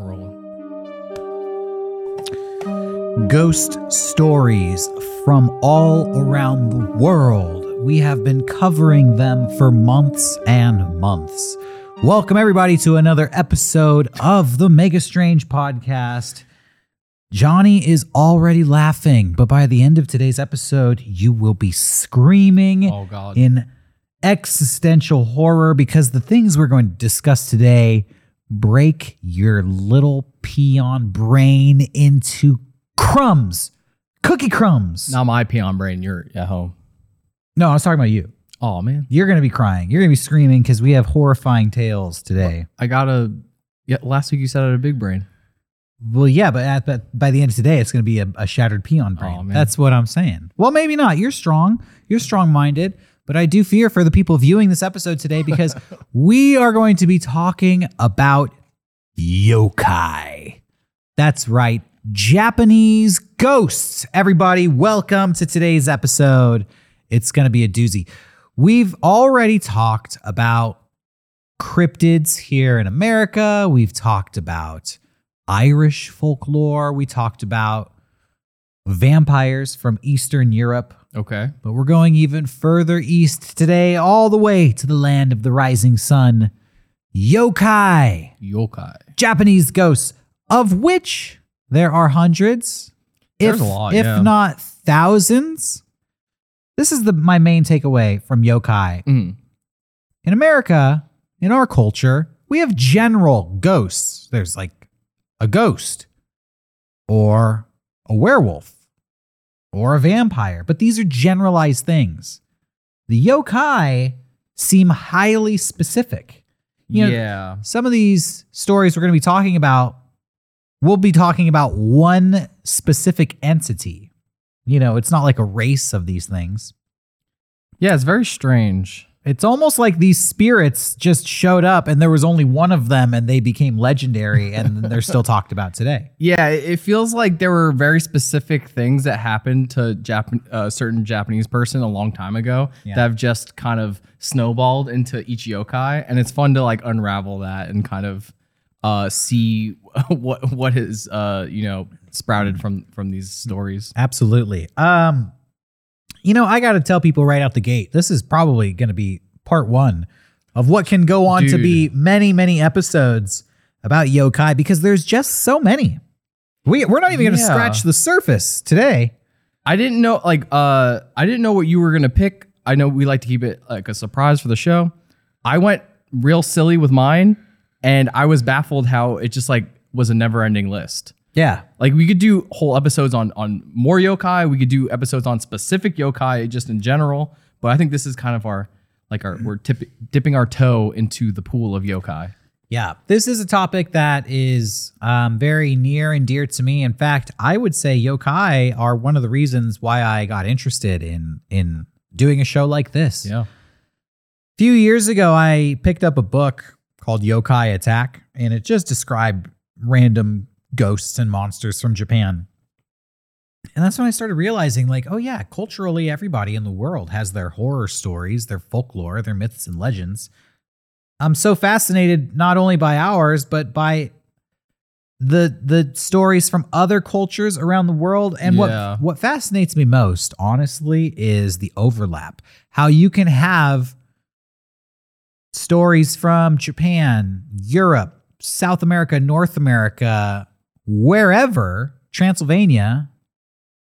rolling. Ghost stories from all around the world. We have been covering them for months and months. Welcome, everybody, to another episode of the Mega Strange podcast. Johnny is already laughing, but by the end of today's episode, you will be screaming Oh in existential horror because the things we're going to discuss today break your little peon brain into crumbs, cookie crumbs. Not my peon brain. You're at home. No, I was talking about you. Oh man. You're going to be crying. You're going to be screaming because we have horrifying tales today. I got a. Yeah. Last week you said I had a big brain. Well, yeah, but, at, but by the end of today, it's going to be a, a shattered peon brain. Man. That's what I'm saying. Well, maybe not. You're strong. You're strong minded. But I do fear for the people viewing this episode today because we are going to be talking about yokai. That's right. Japanese ghosts. Everybody, welcome to today's episode. It's going to be a doozy. We've already talked about cryptids here in America. We've talked about Irish folklore. We talked about vampires from Eastern Europe. Okay. But we're going even further east today, all the way to the land of the rising sun. Yokai, Yokai. Japanese ghosts, of which there are hundreds, There's if, lot, if yeah. not thousands. This is the my main takeaway from yokai. Mm. In America, in our culture, we have general ghosts. There's like a ghost or a werewolf or a vampire, but these are generalized things. The yokai seem highly specific. You know, yeah. some of these stories we're going to be talking about, we'll be talking about one specific entity. You know, it's not like a race of these things. Yeah. It's very strange. It's almost like these spirits just showed up and there was only one of them and they became legendary and they're still talked about today. Yeah. It feels like there were very specific things that happened to Japan, a certain Japanese person a long time ago Yeah. that have just kind of snowballed into each yokai, and it's fun to like unravel that and kind of uh, see what what has uh, you know sprouted from from these stories. Absolutely. Um you know, I got to tell people right out the gate. This is probably going to be part 1 of what can go on to be many many episodes about yokai because there's just so many. We we're not even going to Yeah. scratch the surface today. I didn't know like uh I didn't know what you were gonna pick. I know we like to keep it like a surprise for the show. I went real silly with mine, and I was baffled how it just like was a never ending list. Yeah. Like we could do whole episodes on on more yokai. We could do episodes on specific yokai just in general. But I think this is kind of our like our we're tip, dipping our toe into the pool of yokai. Yeah, this is a topic that is um, very near and dear to me. In fact, I would say yokai are one of the reasons why I got interested in in doing a show like this. Yeah. A few years ago, I picked up a book called Yokai Attack, and it just described random ghosts and monsters from Japan. And that's when I started realizing, like, oh, yeah, culturally, everybody in the world has their horror stories, their folklore, their myths and legends. I'm so fascinated not only by ours, but by the the stories from other cultures around the world. And Yeah. what what fascinates me most, honestly, is the overlap. How you can have stories from Japan, Europe, South America, North America, wherever, Transylvania,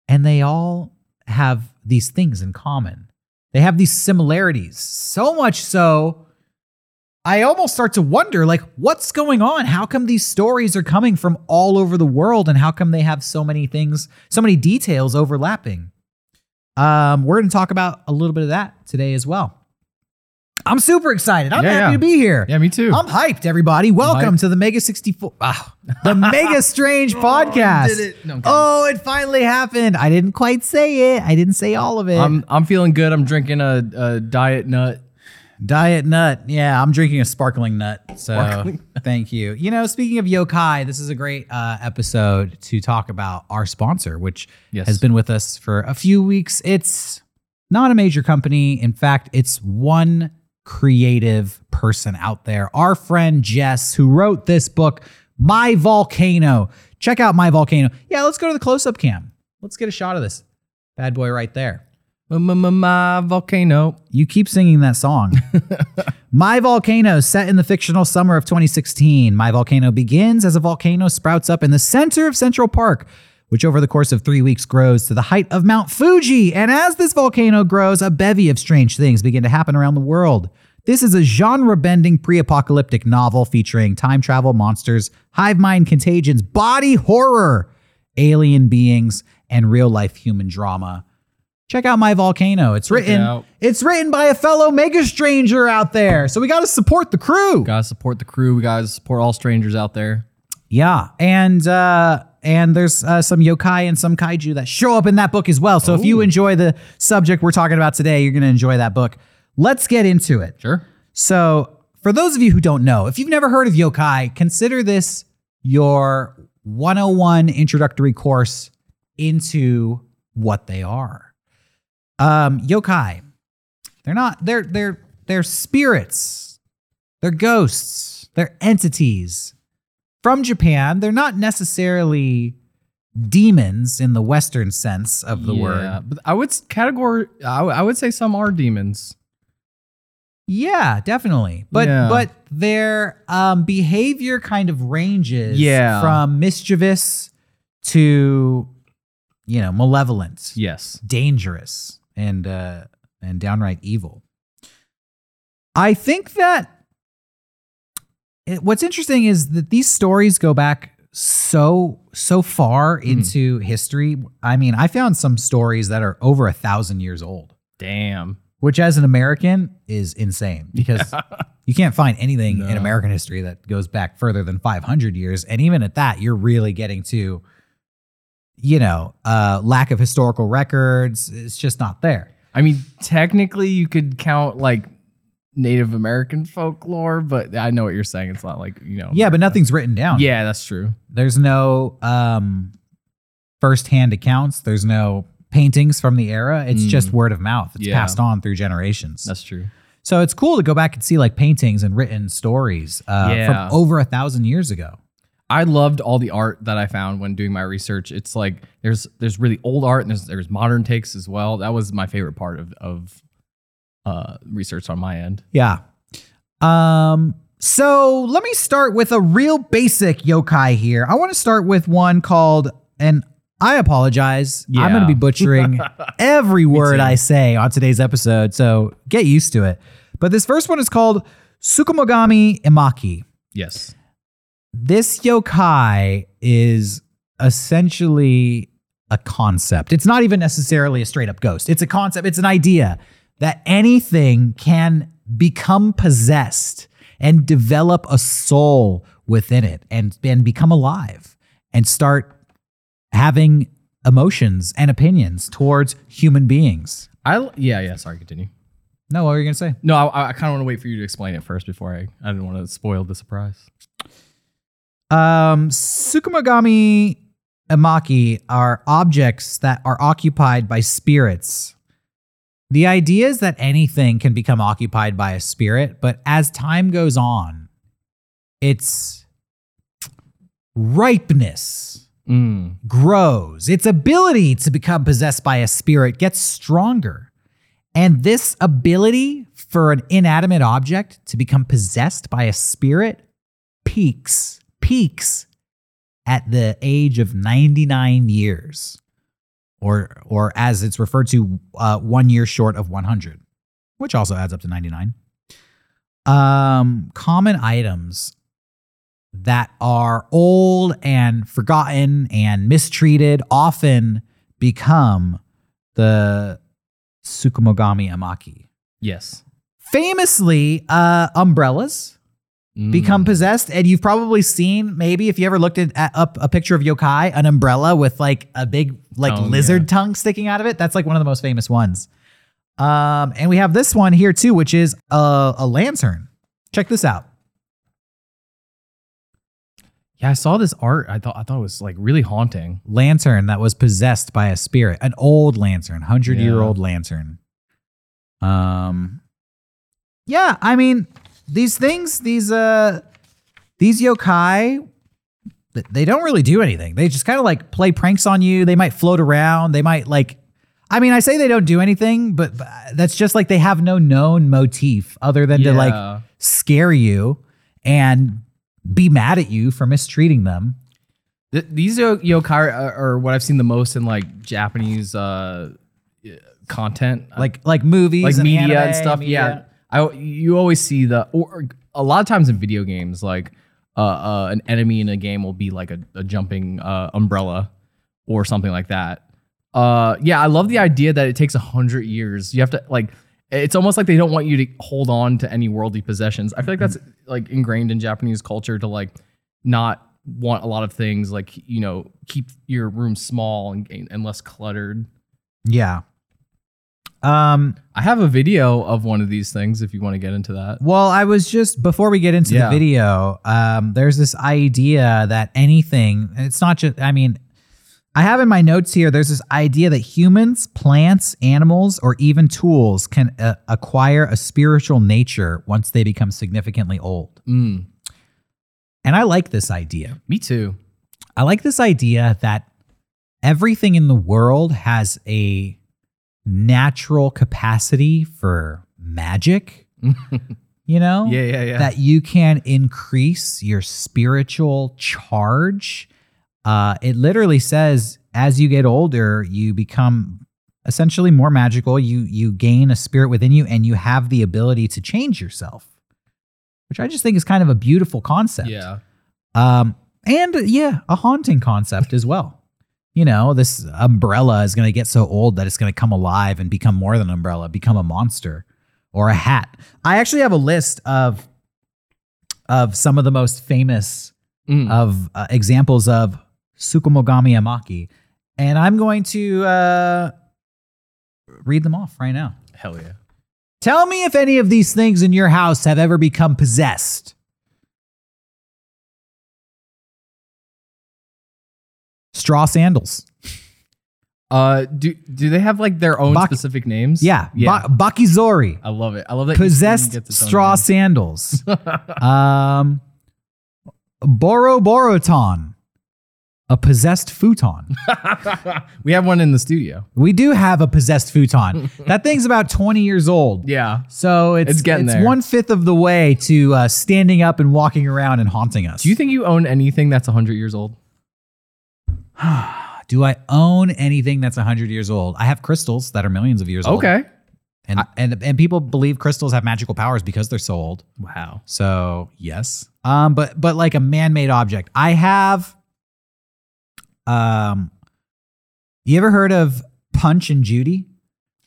and they all have these things in common. They have these similarities, so much so I almost start to wonder like what's going on? How come these stories are coming from all over the world and how come they have so many things, so many details overlapping? Um, we're going to talk about a little bit of that today as well. I'm super excited. I'm Yeah, happy yeah. to be here. Yeah, me too. I'm hyped, everybody. Welcome hyped. to the Mega 64, ah, the Mega Strange podcast. did it. No, oh, it finally happened. I didn't quite say it. I didn't say all of it. I'm I'm feeling good. I'm drinking a, a diet nut. Diet nut. Yeah, I'm drinking a sparkling nut. So Sparkling thank you. You know, speaking of yokai, this is a great uh, episode to talk about our sponsor, which Yes. has been with us for a few weeks. It's not a major company. In fact, it's one creative person out there. Our friend Jess, who wrote this book, My Volcano. Check out My Volcano. Yeah, let's go to the close up cam. Let's get a shot of this bad boy right there. My volcano. You keep singing that song. My Volcano, set in the fictional summer of 2016. My Volcano begins as a volcano sprouts up in the center of Central Park, which over the course of three weeks grows to the height of Mount Fuji. And as this volcano grows, a bevy of strange things begin to happen around the world. This is a genre bending pre apocalyptic novel featuring time travel, monsters, hive mind contagions, body horror, alien beings, and real life human drama. Check out my volcano. It's written. out. It's written by a fellow mega stranger out there. So we got to support the crew. Gotta support the crew. We gotta support all strangers out there. Yeah, and uh, and there's uh, some yokai and some kaiju that show up in that book as well. So if you enjoy the subject we're talking about today, you're gonna enjoy that book. Let's get into it. Sure. So for those of you who don't know, if you've never heard of yokai, consider this your 101 introductory course into what they are. Um, yokai, they're not. They're they're they're spirits. They're ghosts. They're entities from Japan. They're not necessarily demons in the Western sense of the word. But I would s- categor. I, w- I would say some are demons. Yeah, definitely. But Yeah. but their um, behavior kind of ranges Yeah. from mischievous to you know malevolent, Yes. dangerous, and uh, and downright evil. I think that it, what's interesting is that these stories go back so so far Hmm. into history. I mean, I found some stories that are over a thousand years old Damn. which as an American is insane because you can't find anything in American history that goes back further than 500 years. And even at that, you're really getting to, you know, uh, lack of historical records. It's just not there. I mean, technically, you could count like Native American folklore, but I know what you're saying. It's not like you know. Yeah, but nothing's written down. Yeah, that's true. There's no um, firsthand accounts. There's no paintings from the era. It's Mm. just word of mouth. It's Yeah. passed on through generations. That's true. so it's cool to go back and see like paintings and written stories uh, Yeah. from over a thousand years ago. I loved all the art that I found when doing my research. It's like there's there's really old art and there's there's modern takes as well. That was my favorite part of of uh, research on my end. Yeah. Um so let me start with a real basic yokai here. I want to start with one called and I apologize. I'm going to be butchering every word. I say on today's episode, so get used to it. But this first one is called Tsukumogami Imaki. Yes. This yokai is essentially a concept. It's not even necessarily a straight up ghost. It's a concept, it's an idea that anything can become possessed and develop a soul within it and, and become alive and start having emotions and opinions towards human beings. I yeah yeah. Sorry, continue. No, what were you to say? No, I, I kind of want to wait for you to explain it first before I I didn't want to spoil the surprise. Um, Tsukumogami Amaki are objects that are occupied by spirits. The idea is that anything can become occupied by a spirit, but as time goes on, its ripeness Mm. grows. Its ability to become possessed by a spirit gets stronger. And this ability for an inanimate object to become possessed by a spirit peaks, peaks at the age of 99 years. Or, or as it's referred to, uh, one year short of 100, which also adds up to 99. Um, common items that are old and forgotten and mistreated often become the Tsukumogami Amaki. Yes. Famously, uh, umbrellas become Mm. possessed, and you've probably seen maybe if you ever looked at, at up a picture of yokai, an umbrella with like a big like Oh, lizard yeah. tongue sticking out of it. That's like one of the most famous ones. Um, and we have this one here too, which is a, a lantern. Check this out. Yeah, I saw this art. I thought I thought it was like really haunting. lantern that was possessed by a spirit, an old lantern, hundred year old lantern. Um, yeah, I mean these things, these uh, these yokai they don't really do anything. They just kind of like play pranks on you. They might float around. They might like I mean, I say they don't do anything, but, but that's just like they have no known motif other than to like scare you and be mad at you for mistreating them. Th- these yo- yokai are, are what I've seen the most in like Japanese uh, uh, content, Like like movies, like and media and stuff. media. Yeah, I you always see the or a lot of times in video games, like uh, uh, an enemy in a game will be like a, a jumping uh, umbrella or something like that. Uh, yeah, I love the idea that it takes a hundred years. You have to like. It's almost like they don't want you to hold on to any worldly possessions. I feel like that's like ingrained in Japanese culture to like not want a lot of things like you know keep your room small and, and less cluttered. Yeah. Um I have a video of one of these things if you want to get into that. Well, I was just before we get into Yeah. the video, um, there's this idea that anything, it's not just, I mean, I have in my notes here, there's this idea that humans, plants, animals, or even tools can uh, acquire a spiritual nature once they become significantly old. Mm, And I like this idea. me too. I like this idea that everything in the world has a natural capacity for magic, you know? Yeah, yeah, yeah. that you can increase your spiritual charge. Uh, it literally says as you get older, you become essentially more magical. You you gain a spirit within you, and you have the ability to change yourself, which I just think is kind of a beautiful concept. yeah. Um, and yeah, a haunting concept as well. You know, this umbrella is going to get so old that it's going to come alive and become more than an umbrella, become a monster or a hat. I actually have a list of of some of the most famous Mm. of uh, examples of Tsukumogami Amaki, and I'm going to uh, read them off right now. Hell yeah. Tell me if any of these things in your house have ever become possessed. Straw sandals. Uh, do do they have like their own Bak- specific names? Yeah. yeah. Ba- Bakezori. I love it. I love that. Possessed straw sandals. um, Boroboroton. A possessed futon. we have one in the studio. we do have a possessed futon. that thing's about 20 years old. Yeah. So it's, It's getting there. one fifth of the way to uh, standing up and walking around and haunting us. Do you think you own anything that's 100 years old? Do I own anything that's 100 years old? I have crystals that are millions of years old. Okay. And, and and people believe crystals have magical powers because they're so old. Wow. So, yes. Um but but like a man-made object. I have um You ever heard of Punch and Judy?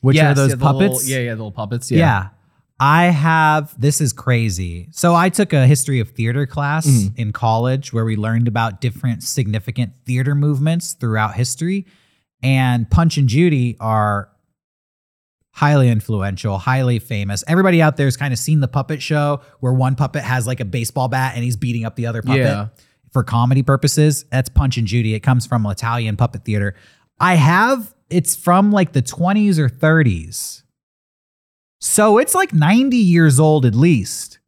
Which Yes, are those yeah, the little- puppets? yeah, yeah, the little puppets. Yeah. Yeah. I have, this is crazy. So I took a history of theater class Mhm. in college where we learned about different significant theater movements throughout history. And Punch and Judy are highly influential, highly famous. Everybody out there has kind of seen the puppet show where one puppet has like a baseball bat and he's beating up the other puppet Yeah. for comedy purposes. That's Punch and Judy. It comes from Italian puppet theater. I have, it's from like the 20s or 30s. So it's like 90 years old at least.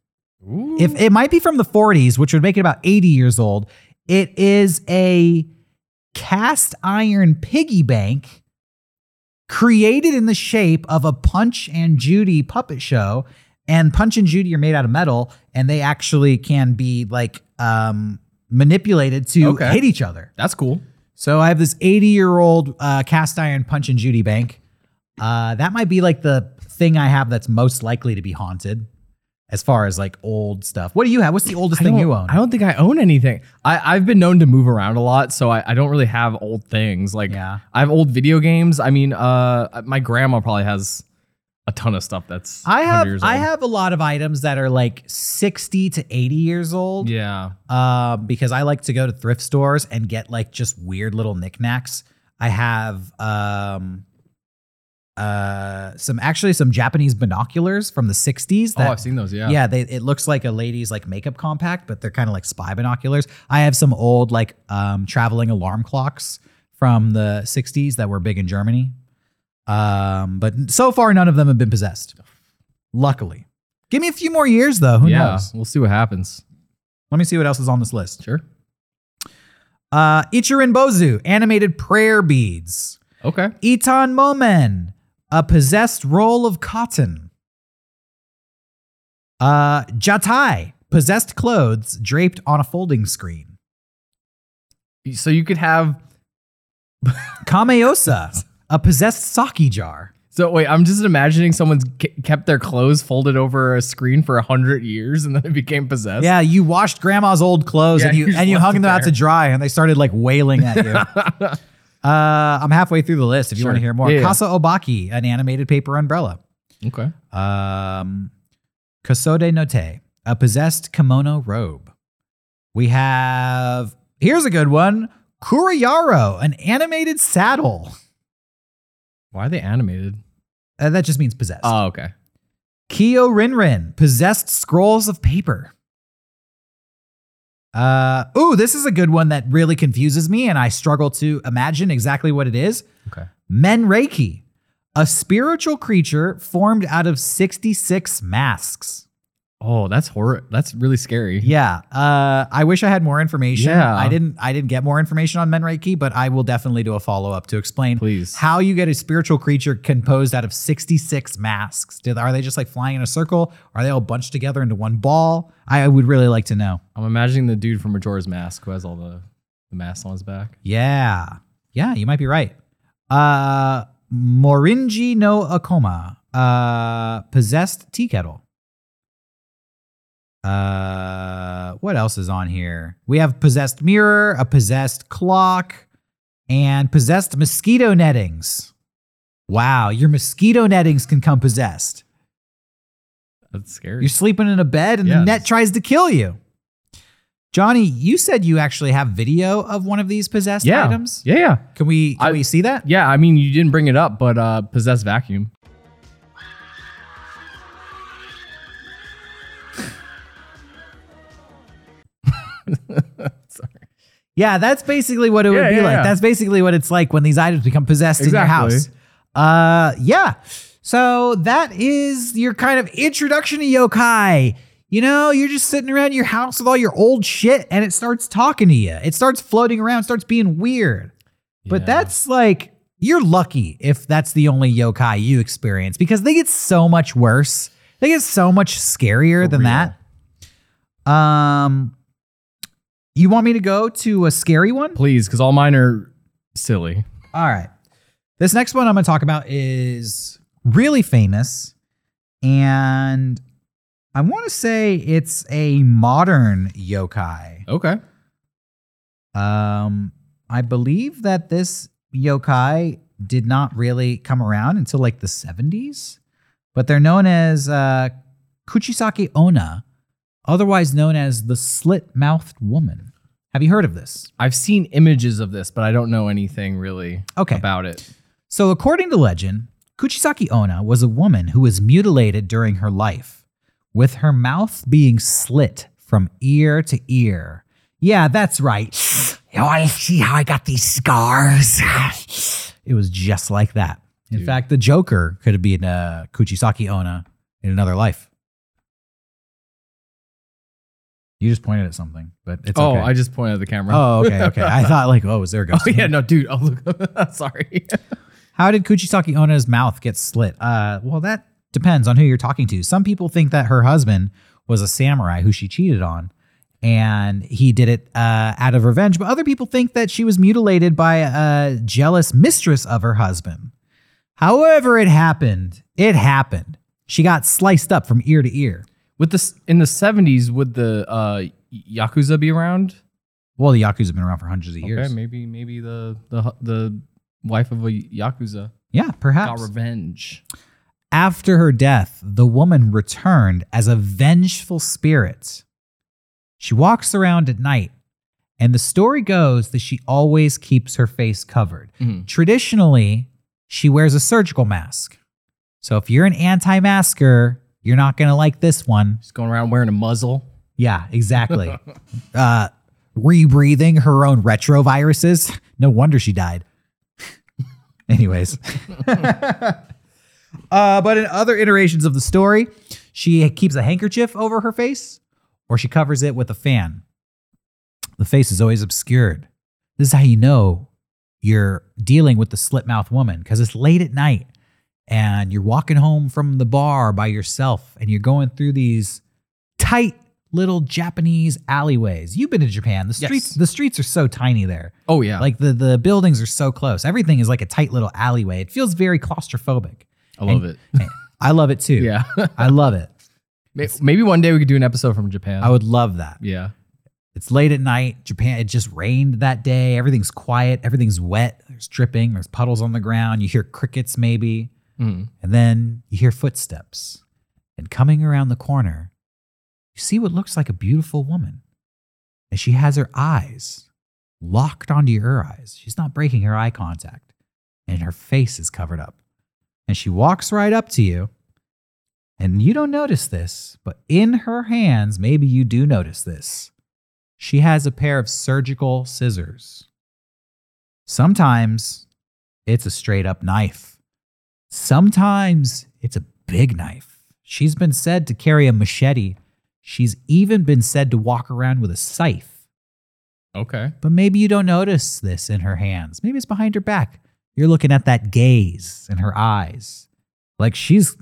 If it might be from the 40s, which would make it about 80 years old, it is a cast iron piggy bank created in the shape of a Punch and Judy puppet show. And Punch and Judy are made out of metal, and they actually can be like um, manipulated to Okay. hit each other. That's cool. So I have this 80 year old uh, cast iron Punch and Judy bank. Uh, that might be like the thing I have that's most likely to be haunted as far as like old stuff. What do you have? What's the oldest thing you own? I don't think I own anything. I, I've been known to move around a lot, so I, I don't really have old things. Like Yeah. I have old video games. I mean, uh, my grandma probably has a ton of stuff that's I 100 have years I old. have a lot of items that are like 60 to 80 years old. Yeah. uh, because I like to go to thrift stores and get like just weird little knickknacks. I have um, uh, some actually some Japanese binoculars from the 60s. oh, I've seen those. Yeah. yeah, they, it looks like a lady's like makeup compact, but they're kind of like spy binoculars. I have some old like um, traveling alarm clocks from the 60s that were big in Germany. Um, but so far, none of them have been possessed. Luckily. Give me a few more years though. Who yeah. knows? We'll see what happens. Let me see what else is on this list. Sure. Uh, Ichirin Bozu, animated prayer beads. Okay. Itan Momen, a possessed roll of cotton. Uh, Jatai, possessed clothes draped on a folding screen. So you could have. Kameosa, a possessed sake jar. So wait, I'm just imagining someone's kept their clothes folded over a screen for a hundred years and then it became possessed. Yeah, you washed grandma's old clothes Yeah, and you, you and you hung them out to dry and they started like wailing at you. uh, I'm halfway through the list if you Sure. want to hear more. Yeah, yeah. Kasa Obake, an animated paper umbrella. Okay. Um, Kasode no Te, a possessed kimono robe. We have, here's a good one Kurayaro, an animated saddle. Why are they animated? Uh, that just means possessed. Oh, okay. Kyo Rinrin, possessed scrolls of paper. Uh, ooh, this is a good one that really confuses me, and I struggle to imagine exactly what it is. Okay. Men Reiki, a spiritual creature formed out of 66 masks. Oh, that's horror. That's really scary. Yeah. Uh, I wish I had more information. Yeah. I didn't. I didn't get more information on Men Reiki, but I will definitely do a follow up to explain Please. how you get a spiritual creature composed out of 66 masks. Did, are they just like flying in a circle? Are they all bunched together into one ball? I would really like to know. I'm imagining the dude from Majora's Mask who has all the, the masks on his back. Yeah. Yeah, you might be right. Uh Morinji no Akoma. Uh possessed tea kettle. Uh what else is on here? We have possessed mirror, a possessed clock, and possessed mosquito nettings. Wow, your mosquito nettings can come possessed. That's scary. You're sleeping in a bed and the net tries to kill you. Johnny, you said you actually have video of one of these possessed yeah. items. Yeah, yeah. Can we can I- we see that? Yeah, I mean, you didn't bring it up, but uh, possessed vacuum. Sorry. Yeah, that's basically what it would be yeah, like. yeah. That's basically what it's like when these items become possessed in your Exactly. house. Uh yeah. So that is your kind of introduction to yokai. You know, you're just sitting around your house with all your old shit and it starts talking to you. It starts floating around, starts being weird. But Yeah. that's like you're lucky if that's the only yokai you experience because they get so much worse. They get so much scarier For than real. that. Um you want me to go to a scary one? please, because all mine are silly. All right. This next one I'm going to talk about is really famous. And I want to say it's a modern yokai. Okay. Um, I believe that this yokai did not really come around until like the 70s, but they're known as uh, Kuchisake Onna, otherwise known as the slit mouthed woman. Have you heard of this? I've seen images of this, but I don't know anything really Okay. about it. So, according to legend, Kuchisake Onna was a woman who was mutilated during her life, with her mouth being slit from ear to ear. Yeah, that's right. You want to see how I got these scars? It was just like that. In Dude. fact, the Joker could have been uh, Kuchisake Onna in another life. You just pointed at something, but it's oh, okay. I just pointed at the camera. oh, okay, okay. I thought like, oh, is there a ghost? oh yeah, no, dude. Oh look, sorry. How did Kuchisake Onna's mouth get slit? Uh, well, that depends on who you're talking to. Some people think that her husband was a samurai who she cheated on, and he did it uh, out of revenge. But other people think that she was mutilated by a jealous mistress of her husband. However, it happened. It happened. She got sliced up from ear to ear. With this in the '70s, would the uh, yakuza be around? Well, the Yakuza have been around for hundreds of years. Okay, maybe maybe the the the wife of a yakuza Yeah, got perhaps. revenge. After her death, the woman returned as a vengeful spirit. She walks around at night, and the story goes that she always keeps her face covered. Mhm. Traditionally, she wears a surgical mask. So if you're an anti masker, you're not going to like this one. She's going around wearing a muzzle. Yeah, exactly. uh, rebreathing her own retroviruses. No wonder she died. Anyways. uh, but in other iterations of the story, she keeps a handkerchief over her face or she covers it with a fan. The face is always obscured. This is how you know you're dealing with the slit mouth woman because it's late at night and you're walking home from the bar by yourself and you're going through these tight little Japanese alleyways. You've been to Japan. The Yes. streets the streets are so tiny there. Oh yeah. Like the the buildings are so close. Everything is like a tight little alleyway. It feels very claustrophobic. I love and- it. I love it too. Yeah. I love it. Maybe one day we could do an episode from Japan. I would love that. yeah. It's late at night. Japan, it just rained that day. Everything's quiet. Everything's wet. There's dripping. There's puddles on the ground. You hear crickets maybe. Mhm. And then you hear footsteps. And coming around the corner, you see what looks like a beautiful woman. And she has her eyes locked onto your eyes. She's not breaking her eye contact. And her face is covered up. And she walks right up to you. And you don't notice this, but in her hands, maybe you do notice this. She has a pair of surgical scissors. Sometimes it's a straight up knife. Sometimes it's a big knife. She's been said to carry a machete. She's even been said to walk around with a scythe. Okay. But maybe you don't notice this in her hands. Maybe it's behind her back. You're looking at that gaze in her eyes. Like she's,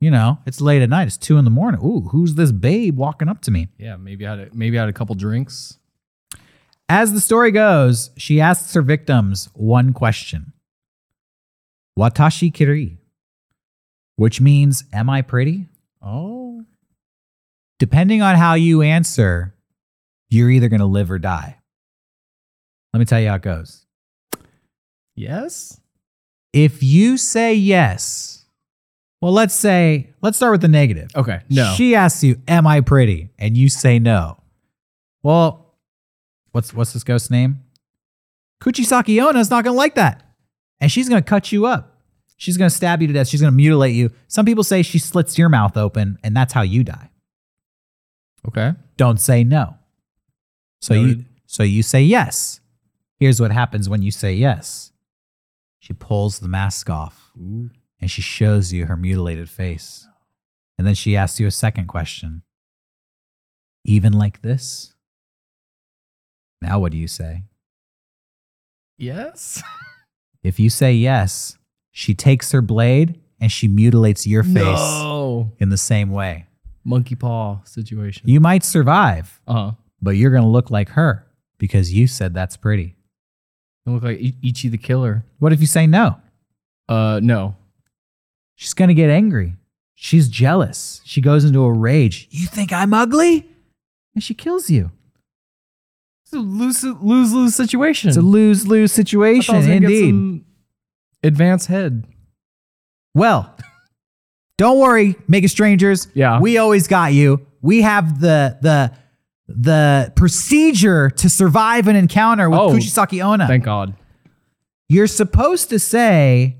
you know, it's late at night. It's two in the morning. Ooh, who's this babe walking up to me? Yeah. Maybe I had a, maybe I had a couple drinks. As the story goes, she asks her victims one question Watashi kirei, which means, Am I pretty? Oh. Depending on how you answer, you're either going to live or die. Let me tell you how it goes. Yes. If you say yes, well, let's say, let's start with the negative. Okay. No. She asks you, Am I pretty? And you say no. Well, what's what's this ghost's name? Kuchisake Onna's not gonna like that. And she's gonna cut you up. She's gonna stab you to death. She's gonna mutilate you. Some people say she slits your mouth open, and that's how you die. okay. Don't say no. So you so you say yes. Here's what happens when you say yes. She pulls the mask off Ooh. and she shows you her mutilated face. And then she asks you a second question. Even like this? Now, what do you say? Yes. If you say yes, she takes her blade and she mutilates your face No. in the same way. Monkey paw situation. You might survive, uh huh. but you're going to look like her because you said that's pretty. You look like Ichi the killer. What if you say no? Uh, no. She's going to get angry. She's jealous. She goes into a rage. You think I'm ugly? And she kills you. It's a lose lose lose situation. It's a lose lose situation, was gonna get indeed. Advance head. Well, don't worry, Mega Strangers. Yeah. We always got you. We have the the the procedure to survive an encounter with Oh, Kuchisake Onna. Thank God. You're supposed to say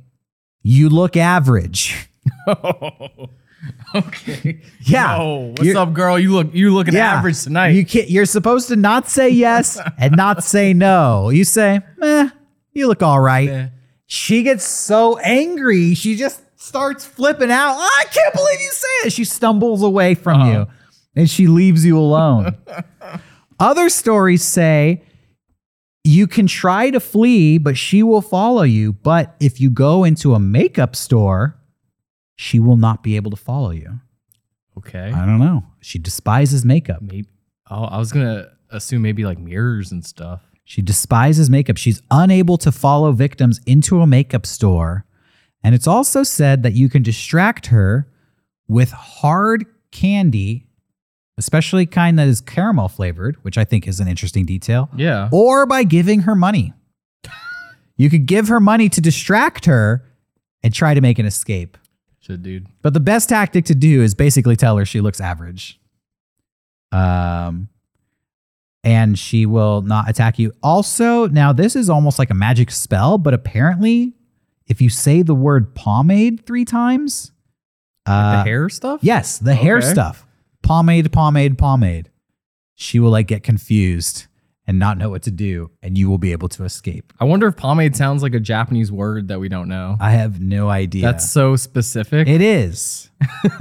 you look average. okay. Yeah. Oh, what's You're- up, girl? You look you looking average tonight. You can't, you're supposed to not say yes and not say no. You say, eh, you look all right. Eh. She gets so angry. She just starts flipping out. I can't believe you say it. She stumbles away from Uh-huh. you and she leaves you alone. Other stories say you can try to flee, but she will follow you. But if you go into a makeup store, she will not be able to follow you. Okay. I don't know. She despises makeup. Maybe. Oh, I was gonna assume maybe like mirrors and stuff. She despises makeup. She's unable to follow victims into a makeup store. And it's also said that you can distract her with hard candy, especially kind that is caramel flavored, which I think is an interesting detail, Yeah. or by giving her money. you could give her money to distract her and try to make an escape. Shit, dude. But the best tactic to do is basically tell her she looks average. Um, and she will not attack you. Also, now this is almost like a magic spell, but apparently, if you say the word pomade three times, uh, the hair stuff. yes, the hair stuff, pomade, pomade, pomade, she will like get confused and not know what to do, and you will be able to escape. I wonder if pomade sounds like a Japanese word that we don't know. I have no idea. That's so specific. It is.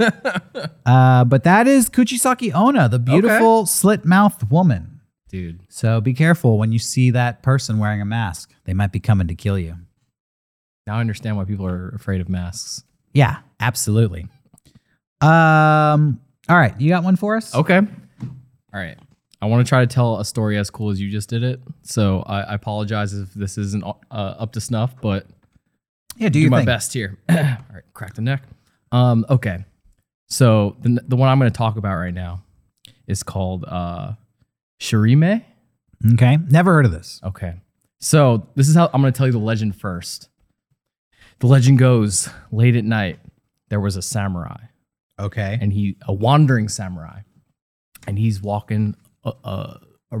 uh, but that is Kuchisake Onna, the beautiful slit mouthed woman. dude. So be careful when you see that person wearing a mask. They might be coming to kill you. Now I understand why people are afraid of masks. Yeah, absolutely. Um. All right, you got one for us? Okay. All right. I want to try to tell a story as cool as you just did it. So I, I apologize if this isn't uh, up to snuff, but yeah. Do do my thing. best here. All right, crack the neck. Um, okay. So the the one I'm going to talk about right now is called uh, Shirime. Okay. Never heard of this. Okay. So this is how I'm going to tell you the legend first. The legend goes: late at night, there was a samurai, Okay. and he a wandering samurai, and he's walking. Uh, uh, uh,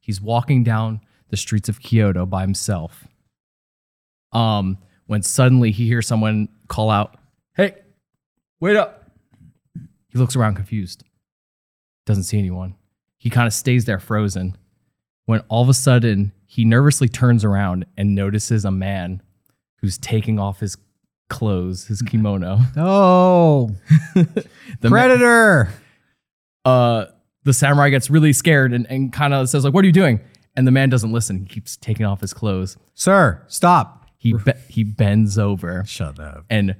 he's walking down the streets of Kyoto by himself. Um, when suddenly he hears someone call out, "Hey, wait up!" He looks around confused. Doesn't see anyone. He kind of stays there frozen. When all of a sudden he nervously turns around and notices a man who's taking off his clothes, his kimono. Oh, The predator. uh, the samurai gets really scared and, and kind of says like, "What are you doing?" And the man doesn't listen. He keeps taking off his clothes. Sir, stop. He be- he bends over Shut up. and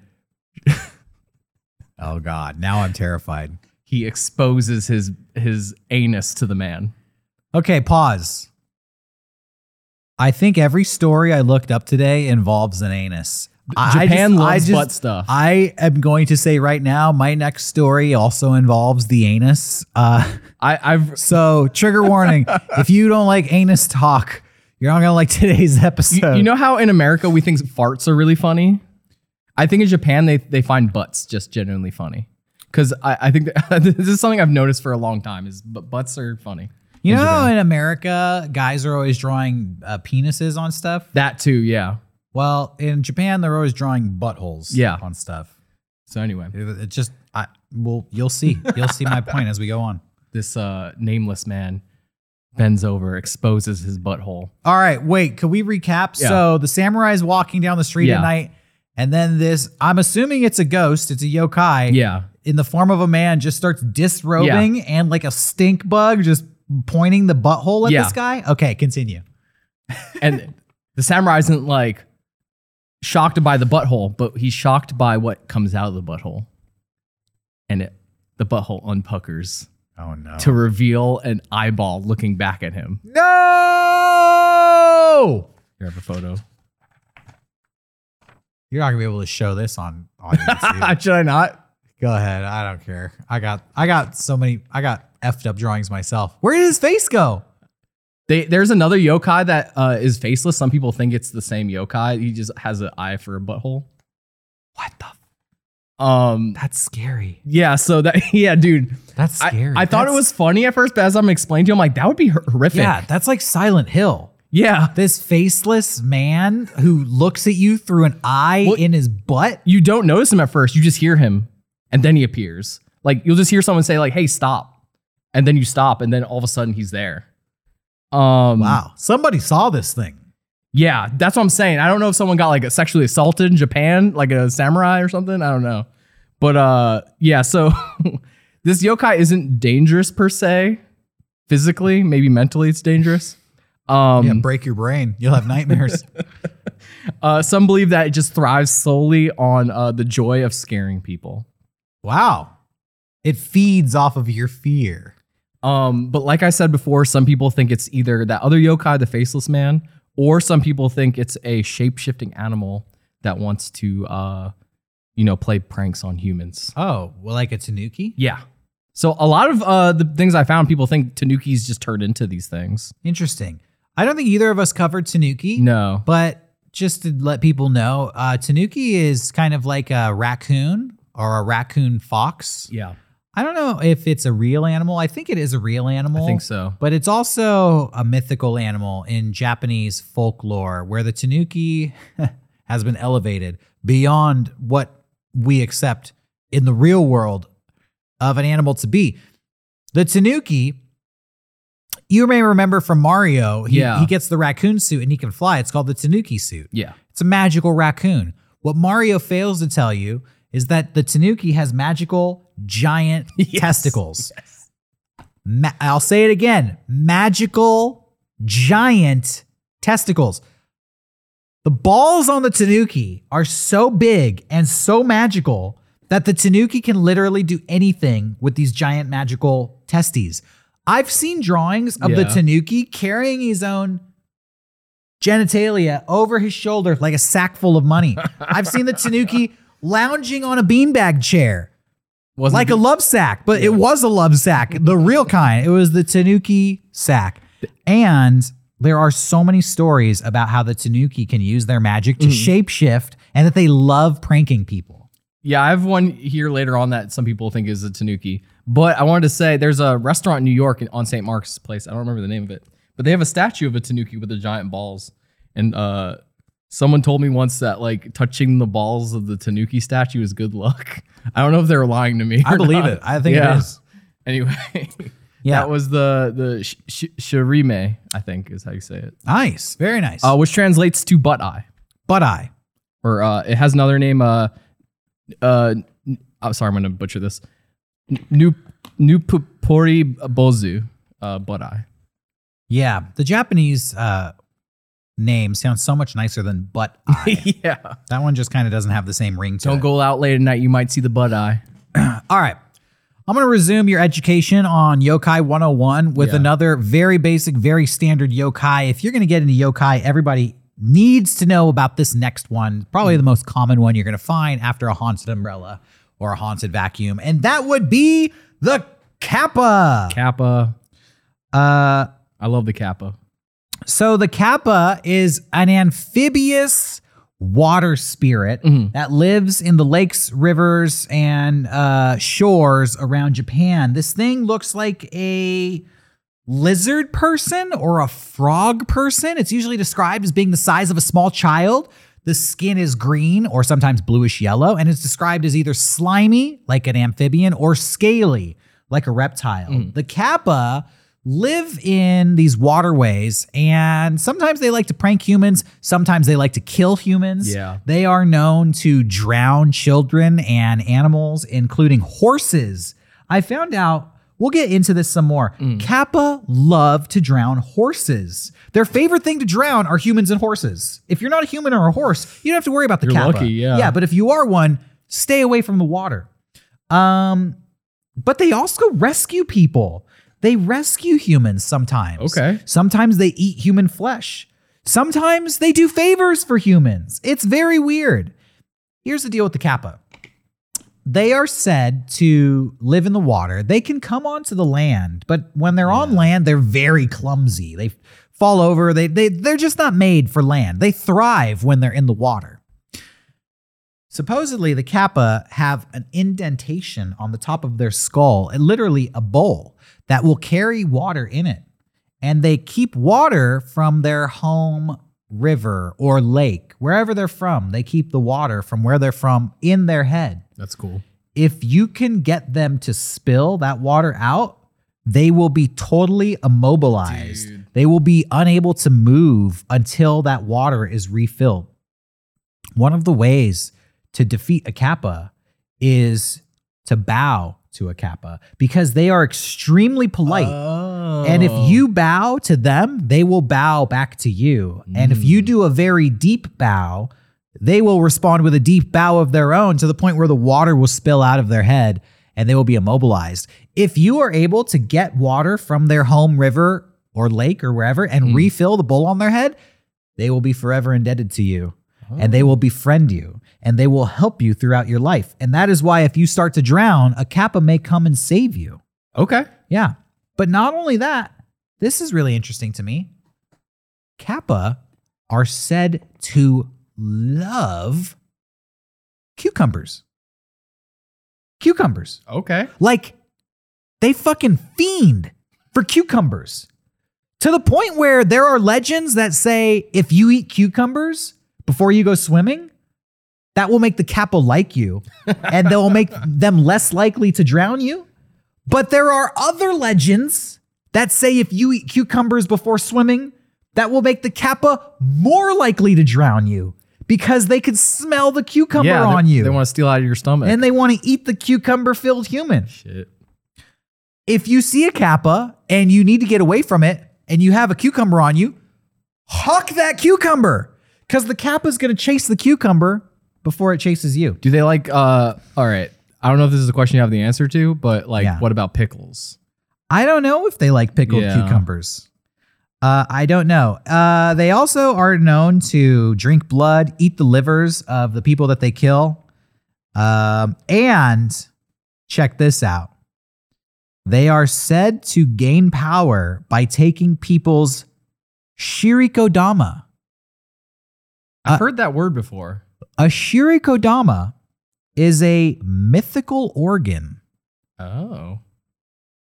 Oh God. Now I'm terrified. he exposes his his anus to the man. Okay, pause. I think every story I looked up today involves an anus. I- I Japan just- I loves just- butt stuff. I am going to say right now, my next story also involves the anus. Uh, I, I've so, trigger warning: if you don't like anus talk, you're not gonna like today's episode. you, you know how in America we think farts are really funny. I think in Japan they they find butts just genuinely funny. Because I, I think that, this is something I've noticed for a long time is but butts are funny. You in know, Japan. in America, guys are always drawing uh, penises on stuff. that too, yeah. Well, in Japan, they're always drawing buttholes Yeah. on stuff. So anyway, It, it just, I, well, you'll see. You'll see my point as we go on. this uh, nameless man bends over, exposes his butthole. All right, wait. Could we recap? Yeah. So the samurai is walking down the street Yeah. at night, and then this, I'm assuming it's a ghost, it's a yokai, Yeah. in the form of a man, just starts disrobing and like a stink bug just pointing the butthole at Yeah. this guy. Okay, continue. And the samurai isn't like shocked by the butthole, but he's shocked by what comes out of the butthole. And it, the butthole unpuckers Oh no. to reveal an eyeball looking back at him. no! Have a photo. You're not gonna be able to show this on YouTube. Should I not? Go ahead. I don't care. I got I got so many I got effed up drawings myself. Where did his face go? They, there's another yokai that uh, is faceless. Some people think it's the same yokai. He just has an eye for a butthole. What the f- Um, That's scary. yeah. So that yeah, dude. That's I, scary. I thought it was funny at first, but as I'm explaining to you, I'm like, that would be horrific. Yeah, that's like Silent Hill. Yeah. This faceless man who looks at you through an eye Well- in his butt. You don't notice him at first. You just hear him, and then he appears. Like you'll just hear someone say like, "Hey, stop," and then you stop, and then all of a sudden he's there. Um, Wow. Somebody saw this thing. Yeah, that's what I'm saying. I don't know if someone got like sexually assaulted in Japan, like a samurai or something. I don't know. But uh yeah, so this yokai isn't dangerous per se. Physically, maybe mentally it's dangerous. Um Yeah, break your brain. You'll have nightmares. uh some believe that it just thrives solely on uh the joy of scaring people. wow. It feeds off of your fear. Um but like I said before, some people think it's either that other yokai, the faceless man, or some people think it's a shape-shifting animal that wants to uh you know, play pranks on humans. Oh, well, like a tanuki? Yeah. So a lot of uh, the things I found, people think Tanukis just turned into these things. Interesting. I don't think either of us covered tanuki. No. But just to let people know, uh, tanuki is kind of like a raccoon or a raccoon fox. Yeah, I don't know if it's a real animal. I think it is a real animal. I think so. But it's also a mythical animal in Japanese folklore where the tanuki has been elevated beyond what we accept in the real world of an animal to be. The tanuki, you may remember from Mario, he, Yeah. he gets the raccoon suit and he can fly. It's called the tanuki suit. Yeah. It's a magical raccoon. What Mario fails to tell you is that the tanuki has magical giant Yes. testicles. Ma- I'll say it again magical giant testicles. The balls on the tanuki are so big and so magical that the tanuki can literally do anything with these giant magical testes. I've seen drawings of the tanuki carrying his own genitalia over his shoulder like a sack full of money. I've seen the tanuki lounging on a beanbag chair Wasn't like a love sack, but it was a love sack, the real kind. It was the Tanuki sack. And there are so many stories about how the Tanuki can use their magic to shapeshift and that they love pranking people. Yeah, I have one here later on that some people think is a tanuki. But I wanted to say there's a restaurant in New York on St. Mark's Place. I don't remember the name of it, but they have a statue of a tanuki with the giant balls. And uh, someone told me once that like touching the balls of the tanuki statue is good luck. I don't know if they're lying to me. I believe not. it. I think it Yeah. is. Anyway, Yeah. that was the the sh- sh- shirime, I think is how you say it, Nice. Very nice. uh, which translates to butt eye. but eye, or uh, it has another name. Uh, uh, I'm sorry, I'm gonna butcher this. New Nupupori bozu, uh, butt eye. Yeah. The Japanese uh, name sounds so much nicer than butt eye. yeah. that one just kind of doesn't have the same ring to it. Don't it. go out late at night. You might see the butt eye. All right. I'm going to resume your education on Yokai 101 with Yeah. another very basic, very standard yokai. If you're going to get into yokai, everybody needs to know about this next one. Probably the most common one you're going to find after a haunted umbrella or a haunted vacuum. And that would be the Kappa. Kappa. Uh, I love the Kappa. So the Kappa is an amphibious water spirit that lives in the lakes, rivers, and uh, shores around Japan. This thing looks like a lizard person or a frog person. It's usually described as being the size of a small child. The skin is green or sometimes bluish yellow, and it's described as either slimy, like an amphibian, or scaly, like a reptile. The kappa live in these waterways, and sometimes they like to prank humans, sometimes they like to kill humans. Yeah. They are known to drown children and animals, including horses. I found out, we'll get into this some more. Kappa love to drown horses. Their favorite thing to drown are humans and horses. If you're not a human or a horse, you don't have to worry about the You're Kappa. lucky, yeah. Yeah, but if you are one, stay away from the water. Um, but they also rescue people. They rescue humans sometimes. Okay. Sometimes they eat human flesh. Sometimes they do favors for humans. It's very weird. Here's the deal with the Kappa. They are said to live in the water. They can come onto the land, but when they're on land, they're very clumsy. They fall over. They they they're just not made for land. They thrive when they're in the water. Supposedly, the Kappa have an indentation on the top of their skull, literally a bowl that will carry water in it. And they keep water from their home river or lake, wherever they're from. They keep the water from where they're from in their head. That's cool. If you can get them to spill that water out, they will be totally immobilized. Dude. They will be unable to move until that water is refilled. One of the ways to defeat a kappa is to bow to a kappa because they are extremely polite. Oh. And if you oh. bow to them, they will bow back to you. And if you mm. do a very deep bow, they will respond with a deep bow of their own to the point where the water will spill out of their head and they will be immobilized. If you are able to get water from their home river or lake or wherever and mm. refill the bowl on their head, they will be forever indebted to you and they oh. will befriend you and they will help you throughout your life. And that is why if you start to drown, a kappa may come and save you. okay. Yeah. But not only that, this is really interesting to me. Kappa are said to love cucumbers. Cucumbers. Okay. Like they fucking fiend for cucumbers. To the point where there are legends that say if you eat cucumbers before you go swimming, that will make the Kappa like you and that will make them less likely to drown you. But there are other legends that say if you eat cucumbers before swimming, that will make the Kappa more likely to drown you because they can smell the cucumber yeah, on you They want to steal out of your stomach. and they want to eat the cucumber filled human. Shit. if you see a kappa and you need to get away from it and you have a cucumber on you, huck that cucumber because the kappa is going to chase the cucumber before it chases you. Do they like? uh All right. I don't know if this is a question you have the answer to, but like, Yeah. what about pickles? I don't know if they like pickled Yeah. cucumbers. Uh, I don't know. Uh, they also are known to drink blood, eat the livers of the people that they kill. Um, and check this out. They are said to gain power by taking people's shirikodama. I've Uh, heard that word before. A shirikodama is a mythical organ Oh.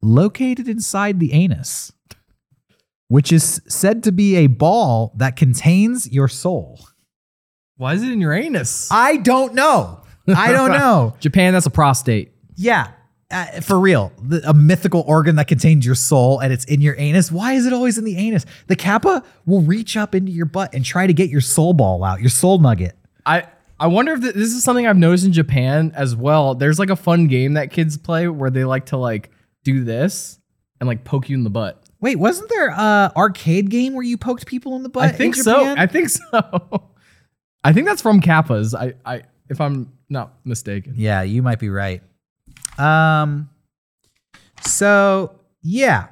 located inside the anus, which is said to be a ball that contains your soul. Why is it in your anus? I don't know. I don't know. Japan, that's a prostate. Yeah, uh, for real. The, a mythical organ that contains your soul and it's in your anus. Why is it always in the anus? The kappa will reach up into your butt and try to get your soul ball out, your soul nugget. I I wonder if th- this is something I've noticed in Japan as well. There's like a fun game that kids play where they like to like do this and like poke you in the butt. Wait, wasn't there a arcade game where you poked people in the butt? I in think so. I think so. I think that's from Kappas. I I if I'm not mistaken. Yeah, you might be right. Um so yeah.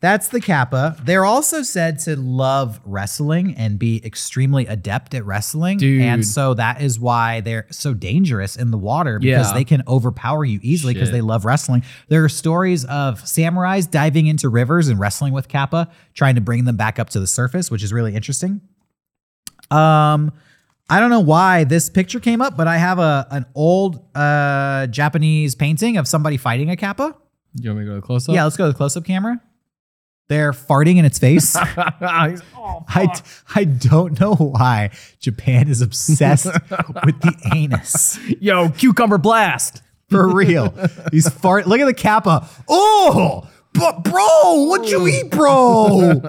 That's the Kappa. They're also said to love wrestling and be extremely adept at wrestling. Dude. And so that is why they're so dangerous in the water because Yeah. they can overpower you easily because Shit. they love wrestling. There are stories of samurais diving into rivers and wrestling with Kappa, trying to bring them back up to the surface, which is really interesting. Um, I don't know why this picture came up, but I have a an old uh Japanese painting of somebody fighting a kappa. You want me to go to close up? Yeah, let's go to the close up camera. They're farting in its face. Oh, I. I don't know why Japan is obsessed with the anus. Yo, cucumber blast. For real. He's fart. Look at the kappa. Oh, but bro, what you eat, bro?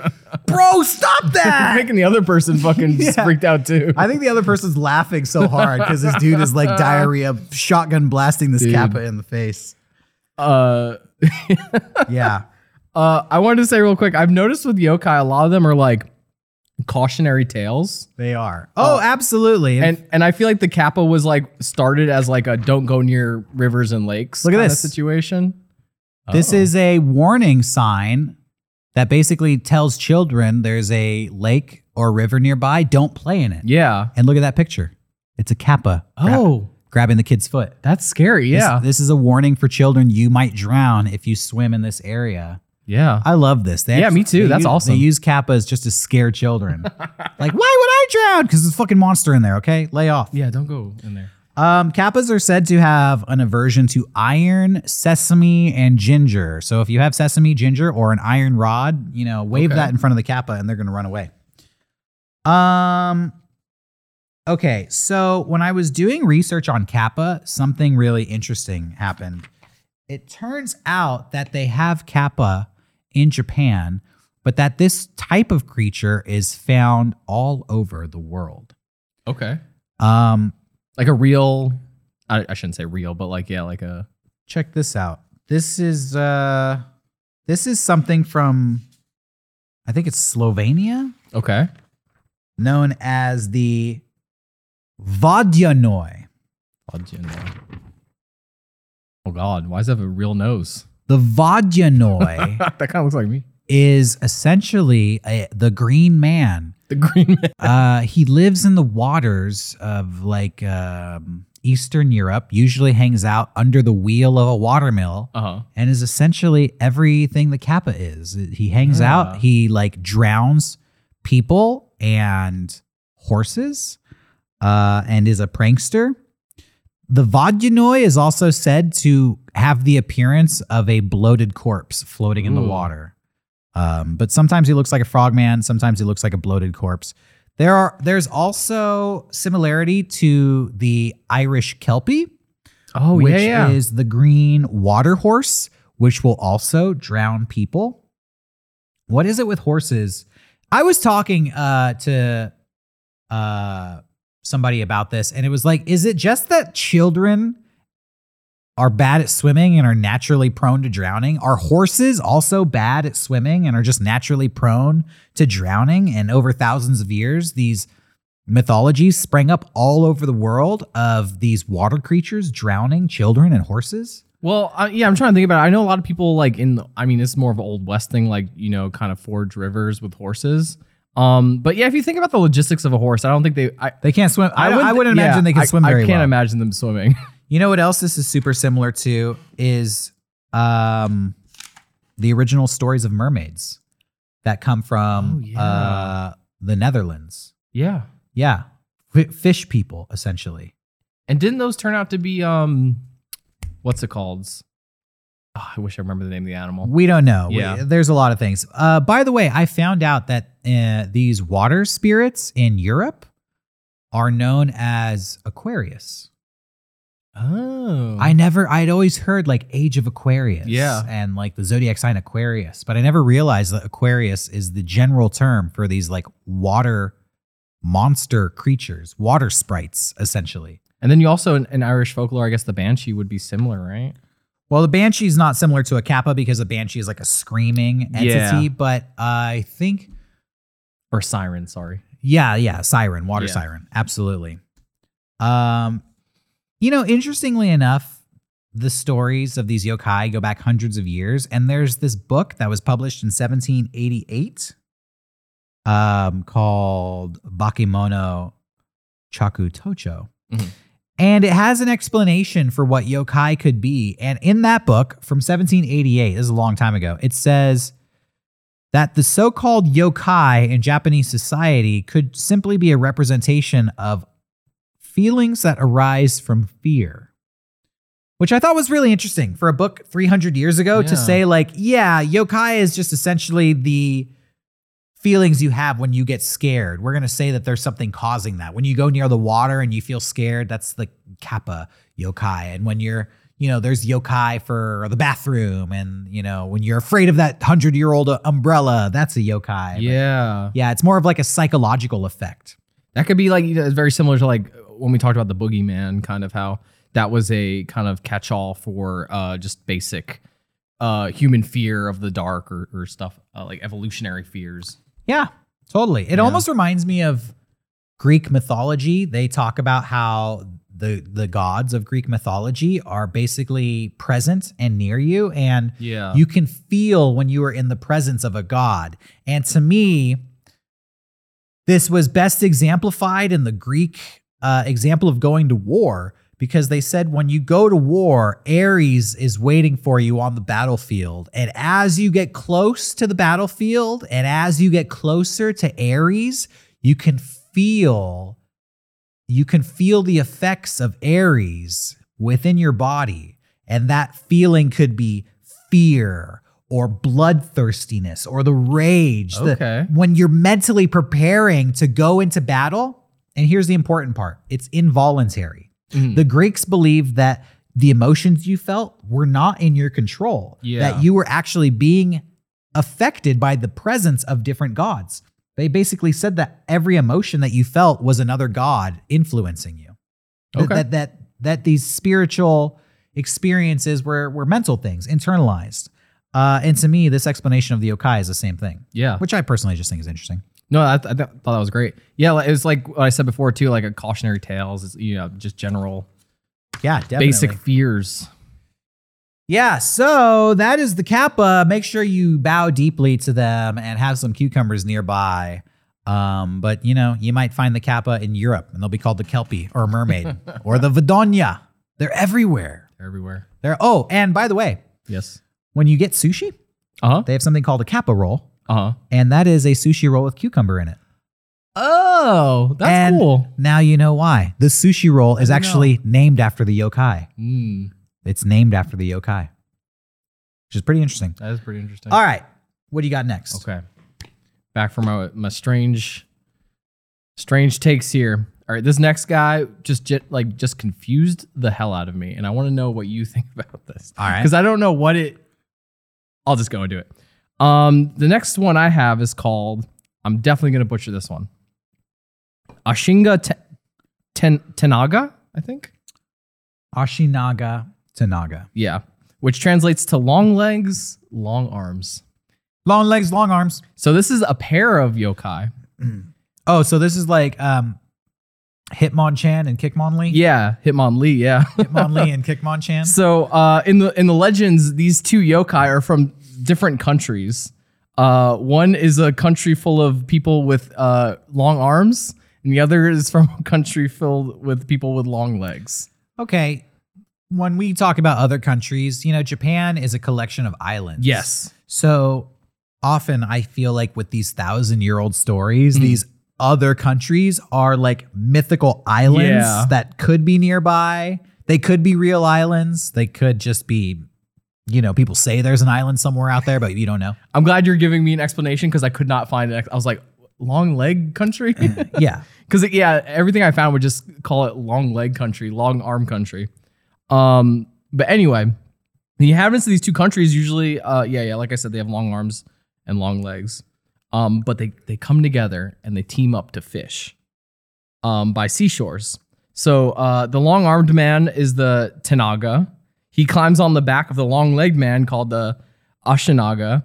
Bro, stop that. Making the other person fucking Yeah. freaked out too. I think the other person's laughing so hard because this dude is like diarrhea shotgun blasting this Dude. kappa in the face. uh Yeah. Uh, I wanted to say real quick. I've noticed with yokai, a lot of them are like cautionary tales, They are. Oh, absolutely. And, and I feel like the kappa was like started as like a don't go near rivers and lakes. Look at this. situation. this Oh. is a warning sign that basically tells children there's a lake or river nearby. Don't play in it. yeah. And look at that picture. It's a kappa. Oh, grabbing the kid's foot. that's scary. This- Yeah, This, is a warning for children. You might drown if you swim in this area. Yeah. I love this. They Yeah, me too. they That's use- awesome. They use kappas just to scare children. like, why would I drown? Because there's a fucking monster in there. Okay, lay off. yeah, don't go in there. Um, kappas are said to have an aversion to iron, sesame, and ginger. So if you have sesame, ginger, or an iron rod, you know, wave Okay. that in front of the kappa, and they're going to run away. Um. Okay, so when I was doing research on kappa, something really interesting happened. It turns out that they have kappa in Japan, but that this type of creature is found all over the world. Okay, Um, like a real. I, I shouldn't say real, but like yeah, like a. check this out. This is uh this is something from I think it's Slovenia, Okay. known as the Vodyanoi. Oh God, why does it have a real nose? The Vodyanoi that kind of looks like me. is essentially a, the green man. The green man. Uh, he lives in the waters of like um, Eastern Europe, usually hangs out under the wheel of a watermill. Uh huh. and is essentially everything the Kappa is. He hangs out, he like drowns people and horses, uh, and is a prankster. The Vodyanoi is also said to have the appearance of a bloated corpse floating in the Ooh. water. Um, but sometimes he looks like a frogman, sometimes he looks like a bloated corpse. There are there's also similarity to the Irish Kelpie, Oh which yeah, yeah. is the green water horse, which will also drown people. What is it with horses? I was talking uh, to uh, somebody about this, and it was like, is it just that children are bad at swimming and are naturally prone to drowning? Are horses also bad at swimming and are just naturally prone to drowning? And over thousands of years, these mythologies sprang up all over the world of these water creatures drowning children and horses. Well, uh, yeah, I'm trying to think about it. I know a lot of people like in. The, I mean, it's more of an old west thing, like you know, kind of forge rivers with horses. Um, but yeah, if you think about the logistics of a horse, I don't think they. I, They can't swim. I, I, wouldn't- wouldn't yeah, imagine they can I- swim very I can't well. imagine them swimming. You know what else this is super similar to is um the original stories of mermaids that come from Oh, yeah. uh the Netherlands. yeah, Yeah. F- fish people essentially. and didn't those turn out to be um, what's it called? Oh, I wish I remember the name of the animal. We don't know. We- Yeah. there's a lot of things. Uh by the way, I found out that uh, these water spirits in Europe are known as Aquarius. Oh, I never, I'd always heard like Age of Aquarius. Yeah. And like the zodiac sign Aquarius, but I never realized that Aquarius is the general term for these like water monster creatures, water sprites, essentially. and then you also in, in Irish folklore, I guess the banshee would be similar, right? Well, the banshee is not similar to a kappa because a banshee is like a screaming entity, Yeah. but I think, Or siren, sorry. yeah, yeah, siren, water Yeah. siren, absolutely. Um, you know, interestingly enough, the stories of these yokai go back hundreds of years, and there's this book that was published in 1788, um, called Bakemono Chaku Tocho. Mhm. And it has an explanation for what yokai could be. And in that book from 1788, this is a long time ago, it says that the so called yokai in Japanese society could simply be a representation of feelings that arise from fear. Which I thought was really interesting for a book 300 years ago to say, like, yeah, yokai is just essentially the feelings you have when you get scared. We're going to say that there's something causing that. When you go near the water and you feel scared, that's the kappa yokai. And when you're, you know, there's yokai for the bathroom. And, you know, when you're afraid of that 100 year old umbrella, that's a yokai. Yeah, yeah, it's more of like a psychological effect. that could be like you know, very similar to like when we talked about the boogeyman, kind of how that was a kind of catch-all for uh, just basic uh, human fear of the dark or, or stuff uh, like evolutionary fears. Yeah, totally. It Yeah. almost reminds me of Greek mythology. They talk about how the the gods of Greek mythology are basically present and near you and Yeah, you can feel when you are in the presence of a god. And to me, this was best exemplified in the Greek uh, example of going to war because they said when you go to war, Ares is waiting for you on the battlefield. And as you get close to the battlefield and as you get closer to Ares, you can feel you can feel the effects of Ares within your body. And that feeling could be fear or bloodthirstiness or the rage. The- Okay. when you're mentally preparing to go into battle, and here's the important part it's involuntary. Mhm. The Greeks believed that the emotions you felt were not in your control, Yeah. that you were actually being affected by the presence of different gods. They basically said that every emotion that you felt was another god influencing you. That- Okay. That that that these spiritual experiences were were mental things, internalized. Uh, and to me, this explanation of the yokai is the same thing, yeah. which I personally just think is interesting. No, I, I th- thought that was great. Yeah, it was like what I said before too, like a cautionary tales. It's you know just general Yeah, definitely. basic fears. Yeah, so that is the Kappa. Make sure you bow deeply to them and have some cucumbers nearby. Um, but you know, you might find the Kappa in Europe and they'll be called the Kelpie or mermaid or the Vidonia. They're everywhere. They're everywhere. They're oh, and by the way, Yes. when you get sushi, Uh huh. they have something called a Kappa roll, Uh huh. and that is a sushi roll with cucumber in it. Oh, that's And cool. Now you know why. The sushi roll is actually named after the yokai. Mm, It's named after the yokai, which is pretty interesting. that is pretty interesting. All right, what do you got next? Okay. Back from my, my strange, strange takes here. All right, this next guy just j- like just confused the hell out of me, and I want to know what you think about this. All right. because I don't know what it. I'll just go and do it. Um, the next one I have is called. I'm definitely gonna butcher this one. Ashinga Te- Ten- Tenaga, I think. Ashinaga Tenaga. Yeah, which translates to long legs, long arms. Long legs, long arms. So this is a pair of yokai. Oh, so this is like um, Hitmonchan and Kickmonlee. Yeah, Hitmonlee. Yeah. Hitmonlee and Kickmonchan. So uh, in the in the legends, these two yokai are from different countries. Uh, one is a country full of people with uh, long arms, and the other is from a country filled with people with long legs. Okay. When we talk about other countries, you know, Japan is a collection of islands. Yes. So often I feel like with these thousand year old stories, Mm. these other countries are like mythical islands Yeah. that could be nearby. They could be real islands. They could just be, you know, people say there's an island somewhere out there, but you don't know. I'm glad you're giving me an explanation because I could not find it. I was like, long leg country? yeah. Because yeah, everything I found would just call it long leg country, long arm country. Um, but anyway, the inhabitants of these two countries usually, uh, yeah, yeah, like I said, they have long arms and long legs. Um, but they they come together and they team up to fish, um, by seashores. So uh, the long armed man is the Tenaga. He climbs on the back of the long legged man called the Ashinaga,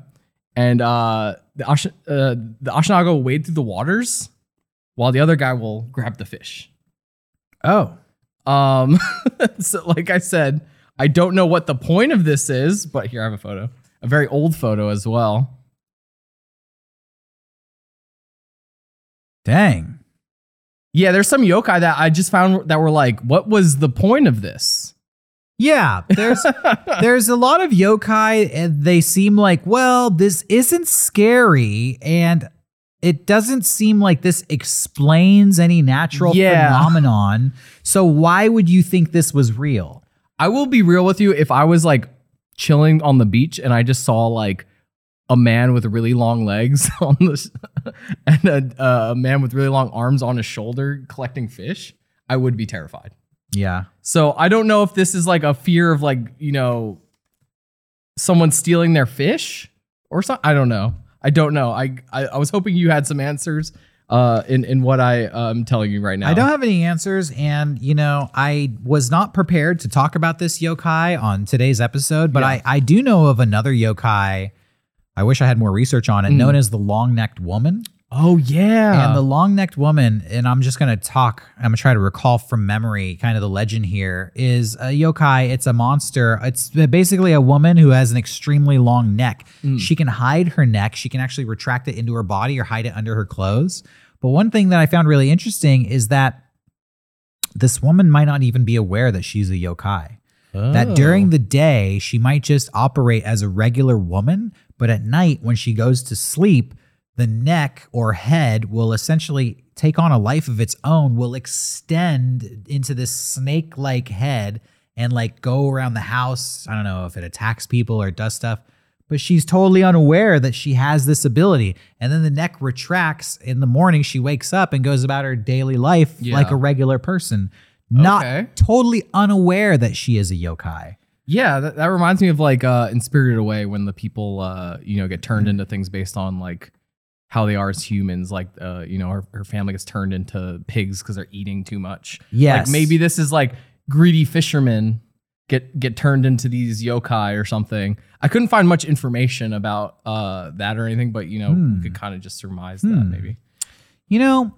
and uh, the Ash- uh, the Ashinaga will wade through the waters while the other guy will grab the fish. Oh. Um, so like I said, I don't know what the point of this is, but here I have a photo, a very old photo as well. Dang. Yeah, there's some yokai that I just found that were like, what was the point of this? Yeah, there's there's a lot of yokai and they seem like, well, this isn't scary and it doesn't seem like this explains any natural Yeah. phenomenon. So why would you think this was real? I will be real with you. If I was like chilling on the beach and I just saw like a man with really long legs on this and a, uh, a man with really long arms on his shoulder collecting fish, I would be terrified. Yeah. So I don't know if this is like a fear of like, you know, someone stealing their fish or something. I don't know. I don't know. I, I, I was hoping you had some answers uh, in, in what I am telling you right now. I don't have any answers and you know, I was not prepared to talk about this yokai on today's episode, but Yeah. I I do know of another yokai I wish I had more research on it, Mm. known as the long-necked woman. Oh, yeah. And the long necked woman, and I'm just going to talk, I'm going to try to recall from memory kind of the legend here is a yokai. It's a monster. It's basically a woman who has an extremely long neck. Mm. She can hide her neck, she can actually retract it into her body or hide it under her clothes. But one thing that I found really interesting is that this woman might not even be aware that she's a yokai. That Oh. during the day, she might just operate as a regular woman, but at night, when she goes to sleep, the neck or head will essentially take on a life of its own, will extend into this snake like head and like go around the house. I don't know if it attacks people or does stuff, but she's totally unaware that she has this ability. And then the neck retracts in the morning. She wakes up and goes about her daily life Yeah. like a regular person, not Okay. totally unaware that she is a yokai. Yeah, that, that reminds me of like uh in Spirited Away when the people uh you know get turned into things based on like how they are as humans. Like uh you know her, her family gets turned into pigs because they're eating too much. Yes. Like maybe this is like greedy fishermen get get turned into these yokai or something. I couldn't find much information about uh that or anything, but you know Hmm. we could kind of just surmise that Hmm. maybe. You know,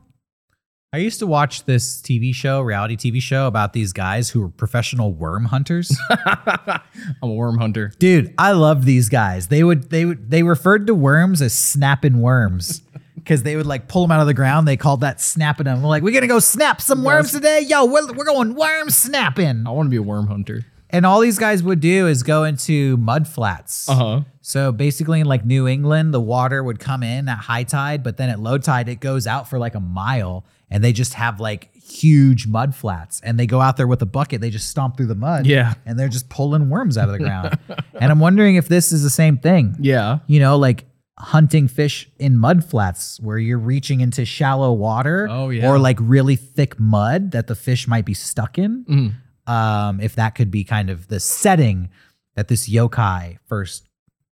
I used to watch this TV show, reality TV show about these guys who were professional worm hunters. I'm a worm hunter. Dude, I love these guys. They would they would they referred to worms as snapping worms. Because they would like pull them out of the ground. They called that snapping them. We're like, we're gonna go snap some worms today. Yo, we're, we're going worm snapping. I want to be a worm hunter. And all these guys would do is go into mud flats. Uh huh. So basically, in like New England, the water would come in at high tide, but then at low tide, it goes out for like a mile, and they just have like huge mud flats. And they go out there with a bucket, they just stomp through the mud. Yeah. And they're just pulling worms out of the ground. and I'm wondering if this is the same thing. Yeah. You know, like hunting fish in mud flats where you're reaching into shallow water Oh, yeah. or like really thick mud that the fish might be stuck in Mhm. um, if that could be kind of the setting that this yokai first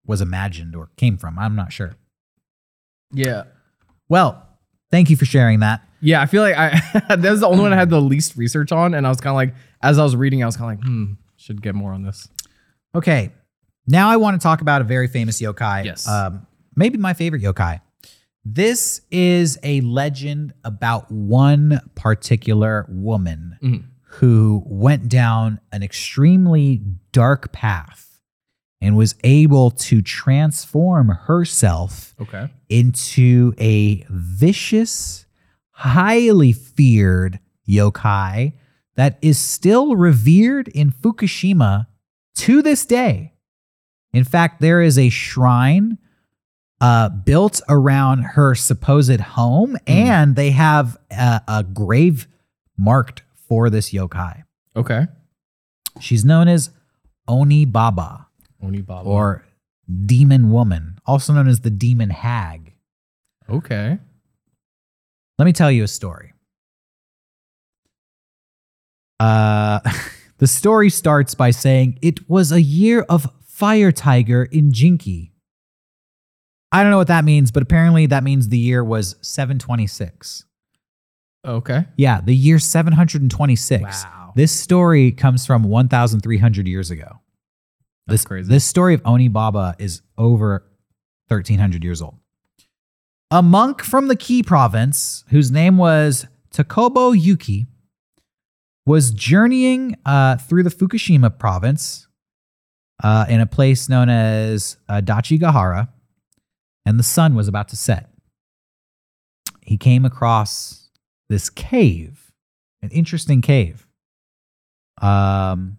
was imagined or came from. I'm not sure. Yeah. Well, thank you for sharing that. Yeah, I feel like I that was the only one I had the least research on, and I was kind of like, as I was reading, I was kind of like, hmm, Should get more on this. Okay. Now I want to talk about a very famous yokai. Yes. Um, maybe my favorite yokai. This is a legend about one particular woman Mhm. who went down an extremely dark path and was able to transform herself Okay. into a vicious, highly feared yokai that is still revered in Fukushima to this day. In fact, there is a shrine uh, built around her supposed home, and they have a, a grave marked for this yokai. Okay. She's known as Oni Baba Oni Baba. or Demon Woman, also known as the Demon Hag. okay. Let me tell you a story. Uh, the story starts by saying it was a year of fire tiger in Jinki. I don't know what that means, but apparently that means the year was 726. Okay. Yeah, the year 726. Wow. This story comes from 1,300 years ago. That's this, crazy. This story of Oni Baba is over 1,300 years old. A monk from the Ki province, whose name was Takobo Yuki, was journeying uh, through the Fukushima province uh, in a place known as uh, Dachigahara, and the sun was about to set. He came across this cave, an interesting cave. Um,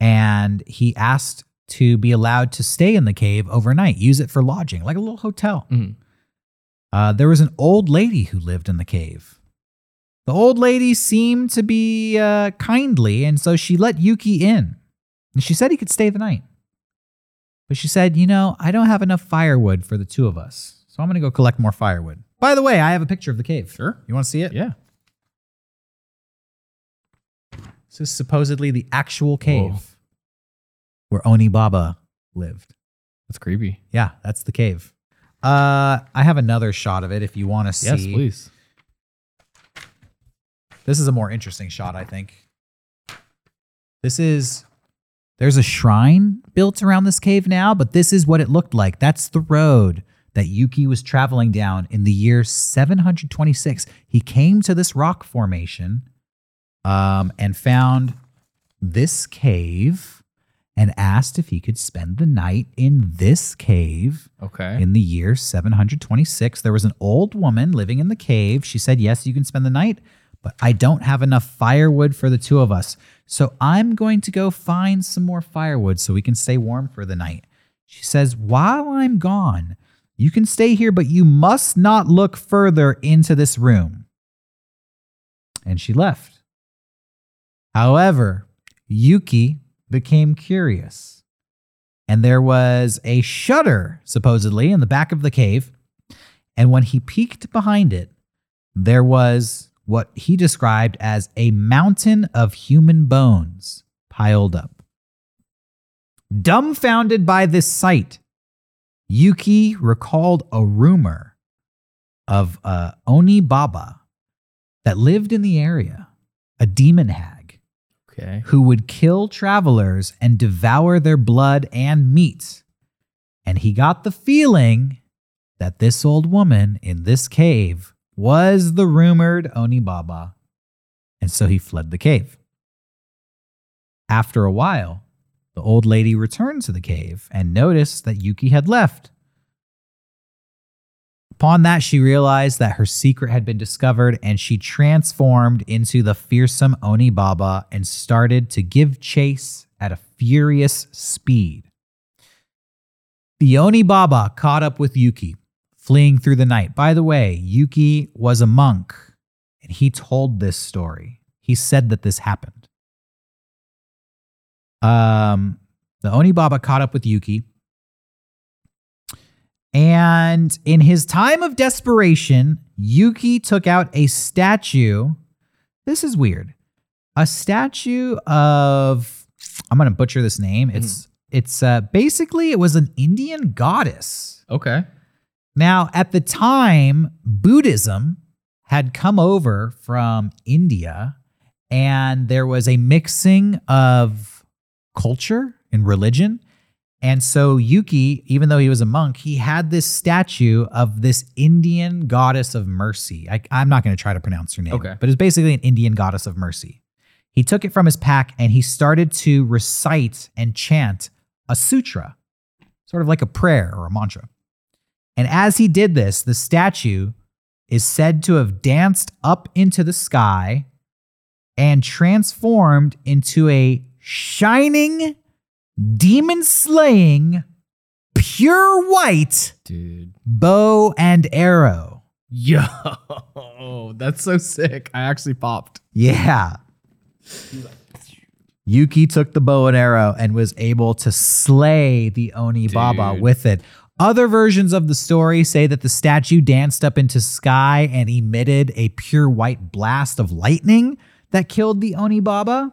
and he asked to be allowed to stay in the cave overnight, use it for lodging, like a little hotel. Mhm. Uh, there was an old lady who lived in the cave. The old lady seemed to be uh, kindly, and so she let Yuki in. And she said he could stay the night. But she said, You know, I don't have enough firewood for the two of us, so I'm going to go collect more firewood. By the way, I have a picture of the cave. Sure. You want to see it? Yeah. This is supposedly the actual cave Whoa. where Oni Baba lived. That's creepy. Yeah, that's the cave. Uh, I have another shot of it if you want to see. Yes, please. This is a more interesting shot, I think. This is there's a shrine built around this cave now, but this is what it looked like. That's the road that Yuki was traveling down in the year 726. He came to this rock formation um, and found this cave and asked if he could spend the night in this cave Okay. in the year 726. There was an old woman living in the cave. She said, Yes, you can spend the night, but I don't have enough firewood for the two of us. So I'm going to go find some more firewood so we can stay warm for the night. She says, While I'm gone, you can stay here, but you must not look further into this room. And she left. However, Yuki became curious and there was a shutter, supposedly, in the back of the cave. And when he peeked behind it, there was what he described as a mountain of human bones piled up. Dumbfounded by this sight, Yuki recalled a rumor of a Oni Baba that lived in the area, a demon hag Okay. who would kill travelers and devour their blood and meat. And he got the feeling that this old woman in this cave was the rumored Oni Baba. And so he fled the cave. After a while, the old lady returned to the cave and noticed that Yuki had left. Upon that, she realized that her secret had been discovered and she transformed into the fearsome Oni Baba and started to give chase at a furious speed. The Oni Baba caught up with Yuki, fleeing through the night. By the way, Yuki was a monk and he told this story. He said that this happened. Um, the Oni Baba caught up with Yuki. And in his time of desperation, Yuki took out a statue. This is weird. A statue of I'm going to butcher this name. It's it's uh basically it was an Indian goddess. Okay. Now, at the time, Buddhism had come over from India and there was a mixing of culture and religion. And so Yuki, even though he was a monk, he had this statue of this Indian goddess of mercy. I, I'm not going to try to pronounce her name, Okay. but it's basically an Indian goddess of mercy. He took it from his pack and he started to recite and chant a sutra, sort of like a prayer or a mantra. And as he did this, the statue is said to have danced up into the sky and transformed into a shining, demon slaying, pure white Dude. bow and arrow. Yo, that's so sick. I actually popped. Yeah. Yuki took the bow and arrow and was able to slay the Oni Baba with it. Other versions of the story say that the statue danced up into sky and emitted a pure white blast of lightning that killed the Oni Baba.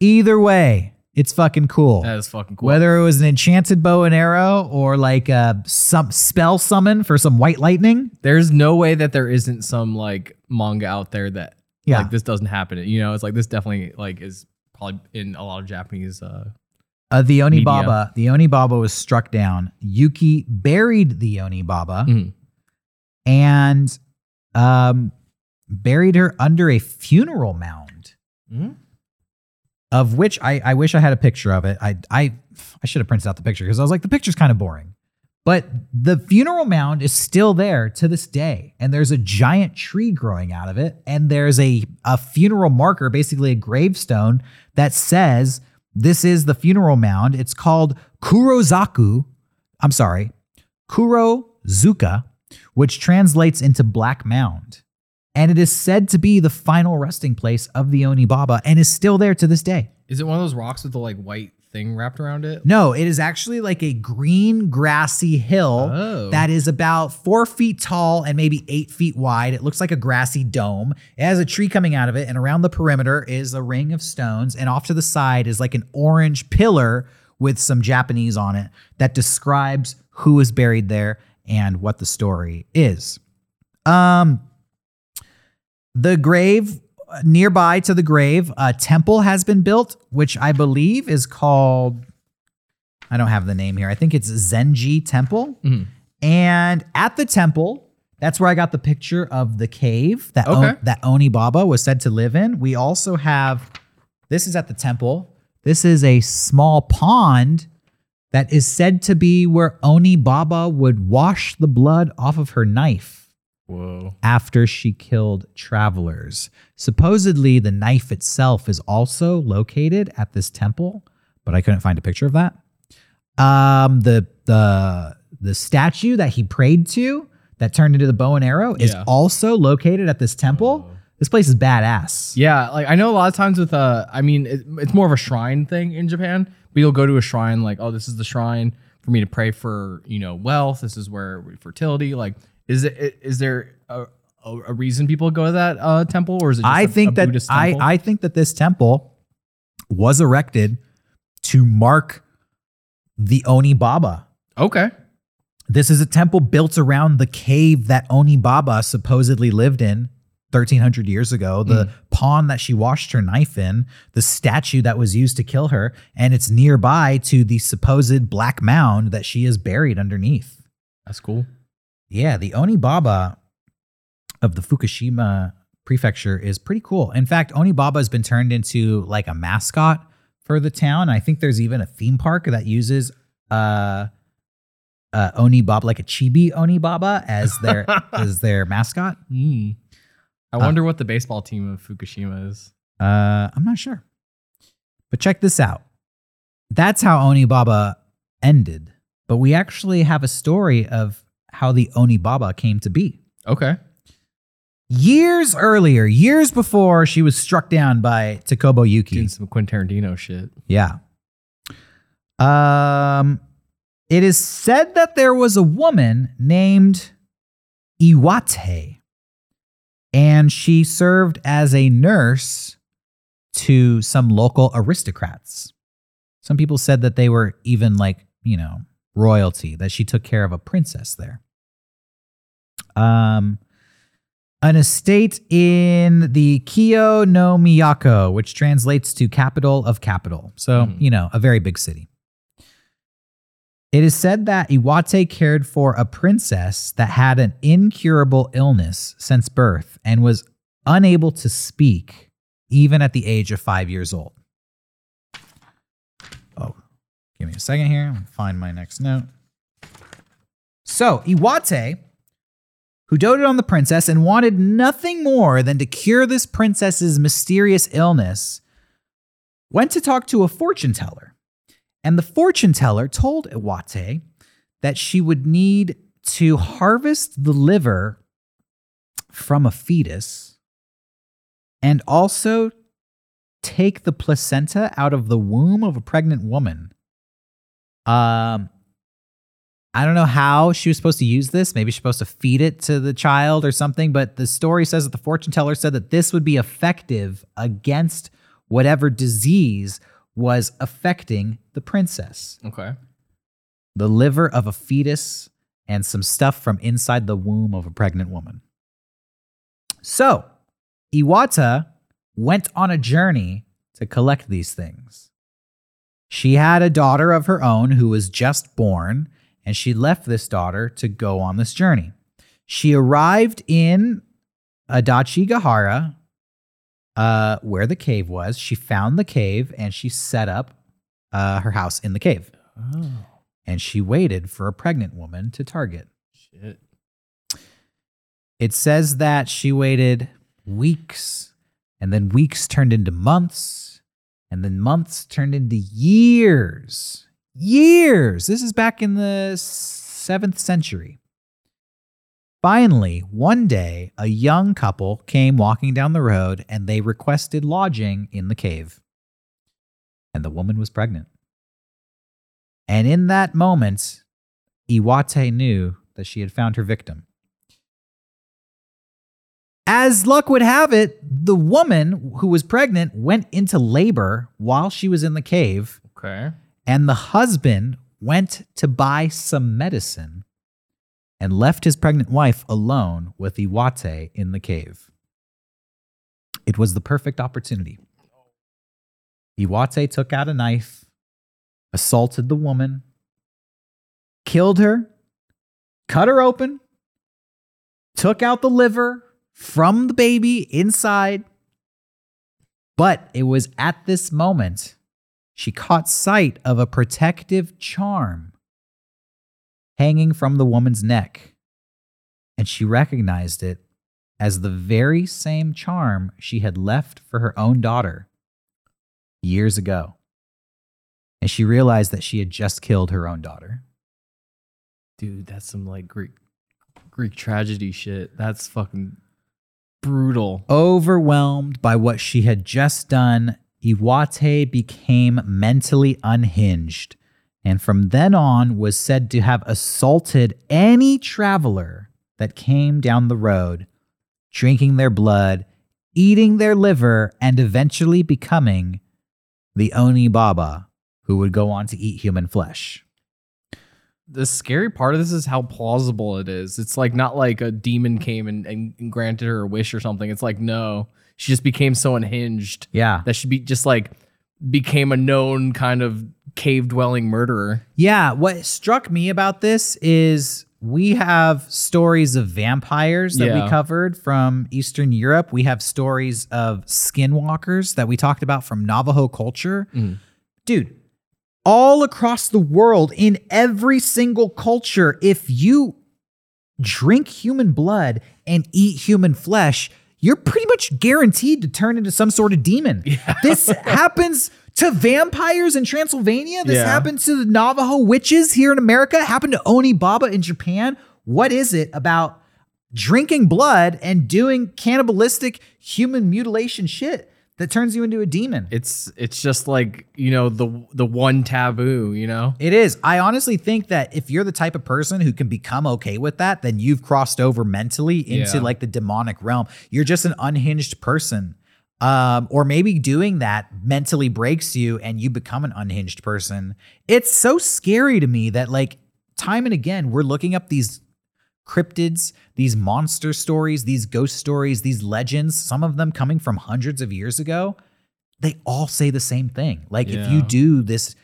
Either way, it's fucking cool. That is fucking cool. Whether it was an enchanted bow and arrow or like a some spell summon for some white lightning. There's no way that there isn't some like manga out there that Yeah. like this doesn't happen. You know, it's like this definitely like is probably in a lot of Japanese. uh Uh, the Oni Media. Baba, the Oni Baba was struck down. Yuki buried the Oni Baba mhm. and um, buried her under a funeral mound, Mhm. Of which I, I wish I had a picture of it. I I I should have printed out the picture because I was like, the picture's kind of boring. But the funeral mound is still there to this day, and there's a giant tree growing out of it, and there's a a funeral marker, basically a gravestone that says this is the funeral mound. It's called Kurozaku. I'm sorry, Kurozuka, which translates into Black Mound. And it is said to be the final resting place of the Oni Baba and is still there to this day. Is it one of those rocks with the like white thing wrapped around it? No, it is actually like a green, grassy hill Oh. that is about four feet tall and maybe eight feet wide. It looks like a grassy dome. It has a tree coming out of it, and around the perimeter is a ring of stones. And off to the side is like an orange pillar with some Japanese on it that describes who is buried there and what the story is. Um, the grave nearby to the grave, a temple has been built, which I believe is called. I don't have the name here. I think it's Zenji Temple. Mhm. And at the temple, that's where I got the picture of the cave that O- that Oni Baba was said to live in. We also have this is at the temple. This is a small pond that is said to be where Oni Baba would wash the blood off of her knife Whoa. after she killed travelers. Supposedly, the knife itself is also located at this temple, but I couldn't find a picture of that. Um, the the the statue that he prayed to that turned into the bow and arrow is Yeah. also located at this temple. This place is badass. Yeah, like I know a lot of times with uh, I mean, it, it's more of a shrine thing in Japan. But you'll go to a shrine like, oh, this is the shrine for me to pray for, you know, wealth. This is where fertility. Like, is it is there a, a, reason people go to that uh, temple, or is it? Just I a- think a that Buddhist I, temple? I think that this temple was erected to mark the Oni Baba. okay. This is a temple built around the cave that Oni Baba supposedly lived in 1300 years ago, the pond that she washed her knife in, the statue that was used to kill her, and it's nearby to the supposed black mound that she is buried underneath. That's cool. Yeah, the Oni Baba of the Fukushima prefecture is pretty cool. In fact, Oni Baba has been turned into like a mascot for the town. I think there's even a theme park that uses uh uh Oni Baba like a chibi Oni Baba as their as their mascot. Hmm. I Uh, wonder what the baseball team of Fukushima is. Uh I'm not sure. But check this out. That's how Oni Baba ended. But we actually have a story of how the Oni Baba came to be. Okay. years earlier, years before she was struck down by Takobo Yuki. Doing some Quentin Tarantino shit. Yeah. Um, it is said that there was a woman named Iwate, and she served as a nurse to some local aristocrats. Some people said that they were even like, you know, royalty, that she took care of a princess there. Um, An estate in the Kyo no Miyako, which translates to capital of capital. So, Mhm. you know, a very big city. It is said that Iwate cared for a princess that had an incurable illness since birth and was unable to speak even at the age of five years old. Oh, give me a second here. I'll find my next note. So, Iwate, who doted on the princess and wanted nothing more than to cure this princess's mysterious illness, went to talk to a fortune teller. And the fortune teller told Iwate that she would need to harvest the liver from a fetus and also take the placenta out of the womb of a pregnant woman. Um, I don't know how she was supposed to use this. Maybe she's supposed to feed it to the child or something. But the story says that the fortune teller said that this would be effective against whatever disease was affecting the princess. Okay. The liver of a fetus and some stuff from inside the womb of a pregnant woman. So, Iwate went on a journey to collect these things. She had a daughter of her own who was just born, and she left this daughter to go on this journey. She arrived in Adachigahara, uh, where the cave was. She found the cave and she set up uh, her house in the cave. Oh, And she waited for a pregnant woman to target. shit. It says that she waited weeks, and then weeks turned into months, and then months turned into years. Years. This is back in the seventh century. Finally, one day, a young couple came walking down the road and they requested lodging in the cave. And the woman was pregnant. And in that moment, Iwate knew that she had found her victim. As luck would have it, the woman who was pregnant went into labor while she was in the cave, Okay. And the husband went to buy some medicine and left his pregnant wife alone with Iwate in the cave. It was the perfect opportunity. Iwate took out a knife, assaulted the woman, killed her, cut her open, took out the liver from the baby inside. But it was at this moment she caught sight of a protective charm hanging from the woman's neck, and she recognized it as the very same charm she had left for her own daughter years ago. And she realized that she had just killed her own daughter. Dude, that's some like Greek Greek tragedy shit. That's fucking brutal. Overwhelmed by what she had just done, Iwate became mentally unhinged and from then on was said to have assaulted any traveler that came down the road, drinking their blood, eating their liver, and eventually becoming the Oni Baba, who would go on to eat human flesh. The scary part of this is how plausible it is. It's like not like a demon came and, and granted her a wish or something. It's like no, she just became so unhinged Yeah. that she be just like became a known kind of cave dwelling murderer. Yeah, what struck me about this is we have stories of vampires that we covered from Eastern Europe. We have stories of skinwalkers that we talked about from Navajo culture. Mhm. Dude, all across the world, in every single culture, if you drink human blood and eat human flesh, you're pretty much guaranteed to turn into some sort of demon. This happens to vampires in Transylvania. This Yeah. happens to the Navajo witches here in America. Happened to Oni Baba in Japan. What is it about drinking blood and doing cannibalistic human mutilation shit that turns you into a demon? It's it's just like you know the the one taboo. You know. It is. I honestly think that if you're the type of person who can become okay with that, then you've crossed over mentally into Yeah. like the demonic realm. You're just an unhinged person. Um, or maybe doing that mentally breaks you and you become an unhinged person. It's so scary to me that like time and again we're looking up these cryptids, these monster stories, these ghost stories, these legends, some of them coming from hundreds of years ago, they all say the same thing. Like if you do this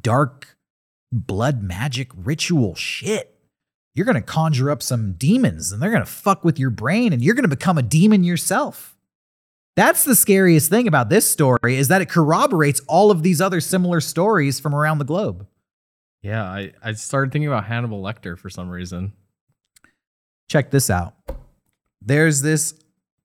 dark blood magic ritual shit, you're going to conjure up some demons and they're going to fuck with your brain and you're going to become a demon yourself. That's the scariest thing about this story is that it corroborates all of these other similar stories from around the globe. Yeah, I, I started thinking about Hannibal Lecter for some reason. Check this out. There's this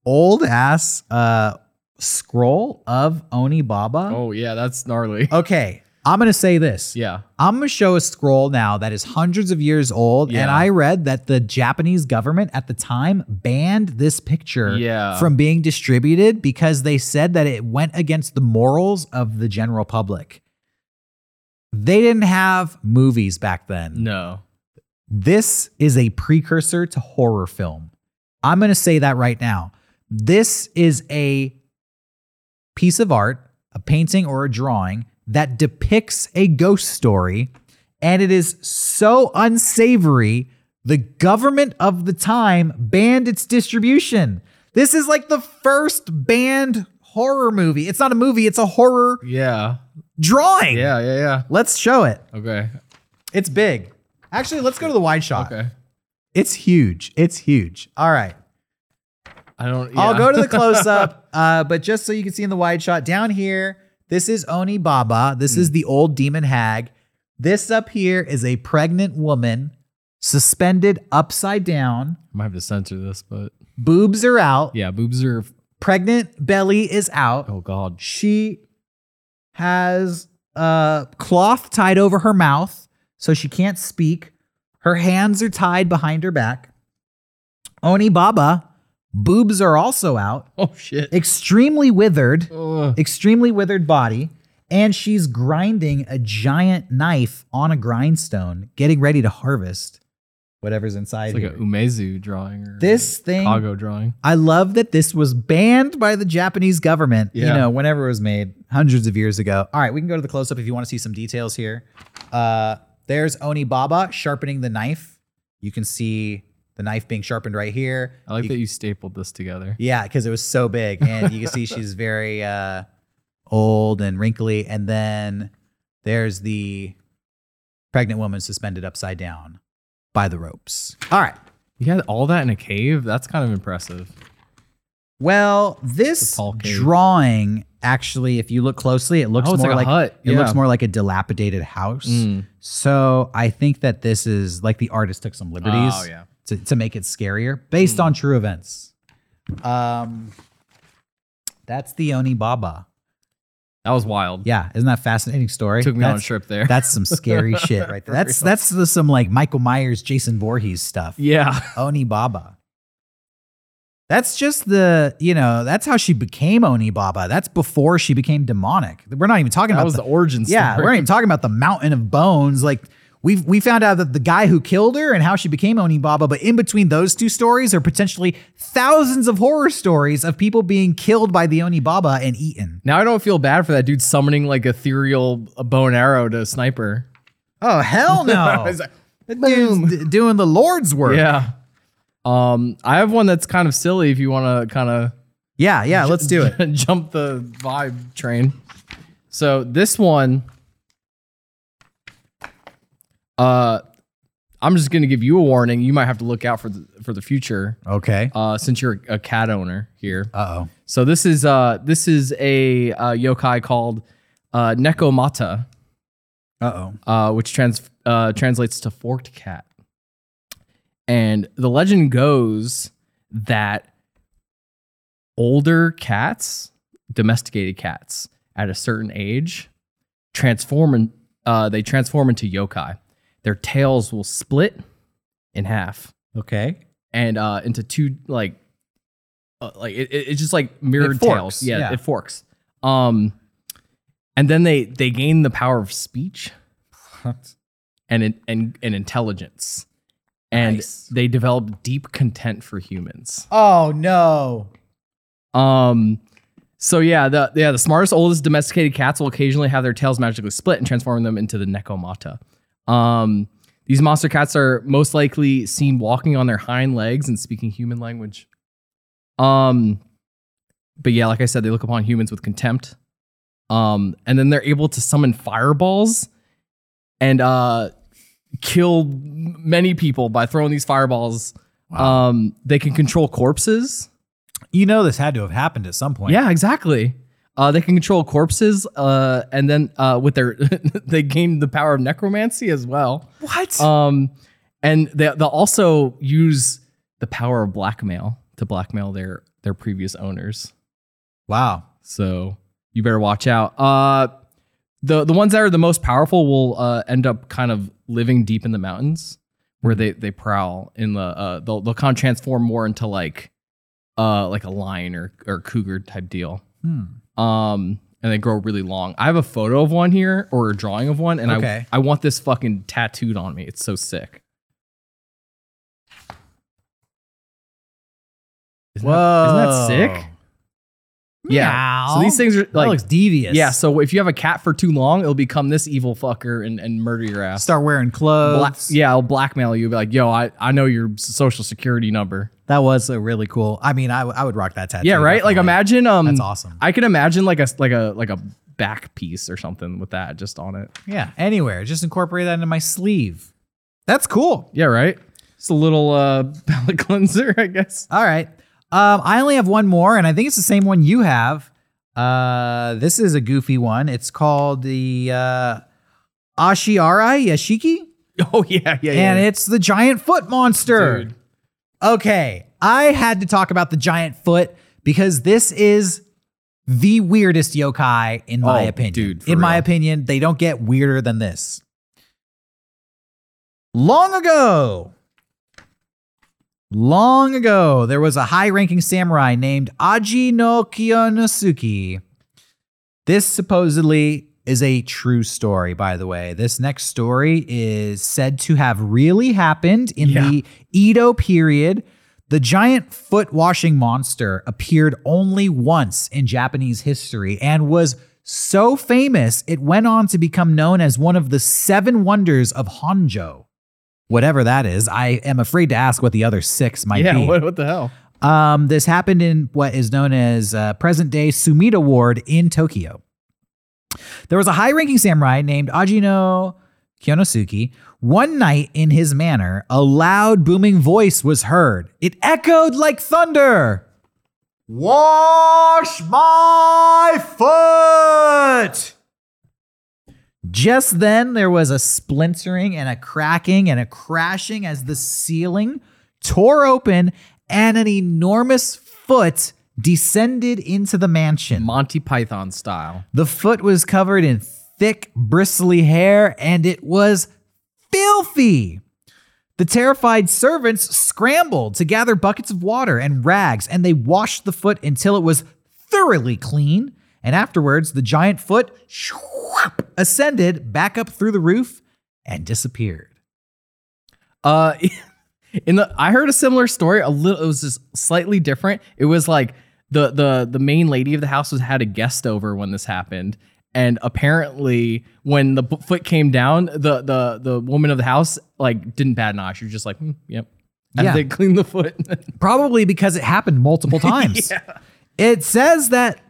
old ass uh scroll of Oni Baba. Oh yeah, that's gnarly. Okay, I'm going to say this. Yeah. I'm going to show a scroll now that is hundreds of years old. And I read that the Japanese government at the time banned this picture Yeah. from being distributed because they said that it went against the morals of the general public. They didn't have movies back then. No. This is a precursor to horror film. I'm going to say that right now. This is a piece of art, a painting or a drawing that depicts a ghost story, and it is so unsavory, the government of the time banned its distribution. This is like the first banned horror movie. It's not a movie, it's a horror Yeah. drawing. Yeah, yeah, yeah. Let's show it. Okay. It's big. Actually, let's go to the wide shot. Okay. It's huge. It's huge. All right. I don't I'll go to the close up, uh, but just so you can see in the wide shot down here, this is Oni Baba. This Hmm. is the old demon hag. This up here is a pregnant woman suspended upside down. I might have to censor this, but Boobs are out. yeah, boobs are Pregnant belly is out. oh god. She has a cloth tied over her mouth so she can't speak. Her hands are tied behind her back. Oni Baba, boobs are also out. Oh shit. Extremely withered, Ugh. extremely withered body. And she's grinding a giant knife on a grindstone, getting ready to harvest whatever's inside It's like here. a Umezu drawing or This thing- Chicago drawing. I love that this was banned by the Japanese government, yeah. you know, whenever it was made hundreds of years ago. All right, we can go to the close up if you want to see some details here. Uh, there's Oni Baba sharpening the knife. You can see the knife being sharpened right here. I like You- that you stapled this together. Yeah, because it was so big. And you can see she's very uh, old and wrinkly. And then there's the pregnant woman suspended upside down by the ropes. All right. You had all that in a cave? That's kind of impressive. Well, this drawing actually, if you look closely, it looks Oh, more like like, it looks more like a dilapidated house. Mm. So I think that this is like the artist took some liberties Oh, yeah. to, to make it scarier based on true events. Um, that's the Oni Baba. That was wild. Yeah, isn't that a fascinating story? Took me on a trip there. That's some scary shit right there. That's that's the, some like Michael Myers, Jason Voorhees stuff. yeah. Oni Baba. That's just the, you know, that's how she became Oni Baba. That's before she became demonic. We're not even talking That about was the, the origin story. yeah, we're not even talking about the mountain of bones. Like we've we found out that the guy who killed her and how she became Oni Baba, but in between those two stories are potentially thousands of horror stories of people being killed by the Oni Baba and eaten. Now I don't feel bad for that dude summoning like ethereal bow and arrow to sniper. Oh hell no! It's like, That dude's d- doing the Lord's work. yeah. Um, I have one that's kind of silly if you want to kind of yeah, yeah. Let's do it. jump the vibe train. So this one, uh, I'm just gonna give you a warning. You might have to look out for the for the future, Okay. uh, since you're a cat owner here. Uh oh. So this is uh this is a uh, yokai called uh, Nekomata, Uh oh. uh, which trans uh, translates to forked cat. And the legend goes that older cats, domesticated cats, at a certain age, transform in, uh, they transform into yokai. Their tails will split in half Okay. and uh, into two like uh, like it, it- it's just like mirrored tails. Yeah, yeah. it forks. Um, and then they they gain the power of speech and and and intelligence, and Nice. they develop deep content for humans. Oh no. Um, so yeah, the yeah the smartest, oldest domesticated cats will occasionally have their tails magically split and transform them into the Nekomata. Um, These monster cats are most likely seen walking on their hind legs and speaking human language. Um, but yeah, like I said, they look upon humans with contempt. Um, and then they're able to summon fireballs and uh kill many people by throwing these fireballs. Um, they can control corpses. You know this had to have happened at some point. Yeah, exactly. Uh, they can control corpses, uh, and then uh, with their they gain the power of necromancy as well. What? Um, and they they'll also use the power of blackmail to blackmail their their previous owners. wow. So you better watch out. Uh, the the ones that are the most powerful will uh, end up kind of living deep in the mountains, where they they prowl in the uh, they'll they'll kind of transform more into like uh like a lion or or cougar type deal. Hmm. Um, and they grow really long. I have a photo of one here or a drawing of one, and Okay. I I want this fucking tattooed on me. It's so sick. Isn't that, isn't that sick? Yeah. So these things are that like looks devious. yeah. So if you have a cat for too long, it'll become this evil fucker and, and murder your ass. Start wearing clothes. yeah, I'll blackmail you. Be like, yo, I, I know your social security number. That was a really cool. I mean, I, w- I would rock that tattoo. Yeah, right. Like imagine um That's awesome. I can imagine like a like a like a back piece or something with that just on it. Yeah, anywhere. Just incorporate that into my sleeve. That's cool. Yeah, right. It's a little uh palate cleanser, I guess. All right. Um, I only have one more, and I think it's the same one you have. Uh, this is a goofy one. It's called the uh, Ashiarai Yashiki, Oh yeah, yeah, yeah. and it's the giant foot monster. Dude. Okay, I had to talk about the giant foot because this is the weirdest yokai in my Oh, opinion. dude, in my opinion, they don't get weirder than this. Long ago, long ago, there was a high-ranking samurai named Aji no Kiyonosuke. This supposedly is a true story, by the way. This next story is said to have really happened in Yeah. the Edo period. The giant foot washing monster appeared only once in Japanese history and was so famous it went on to become known as one of the seven wonders of Honjo. Whatever that is, I am afraid to ask what the other six might yeah. be. What, what the hell? Um, this happened in what is known as uh, present day Sumida Ward in Tokyo. There was a high ranking samurai named Ajino Kyonosuke. One night in his manor, a loud booming voice was heard. It echoed like thunder. Wash my foot! Just then, there was a splintering and a cracking and a crashing as the ceiling tore open and an enormous foot descended into the mansion. Monty Python style. The foot was covered in thick, bristly hair and it was filthy. The terrified servants scrambled to gather buckets of water and rags and they washed the foot until it was thoroughly clean. And afterwards, the giant foot ascended back up through the roof and disappeared. Uh, in the I heard a similar story. A little, it was just slightly different. It was like the the the main lady of the house was had a guest over when this happened, and apparently when the foot came down, the the the woman of the house like didn't bat an eye. She was just like, hmm, yep. And Yeah. they cleaned the foot. Probably because it happened multiple times. It says that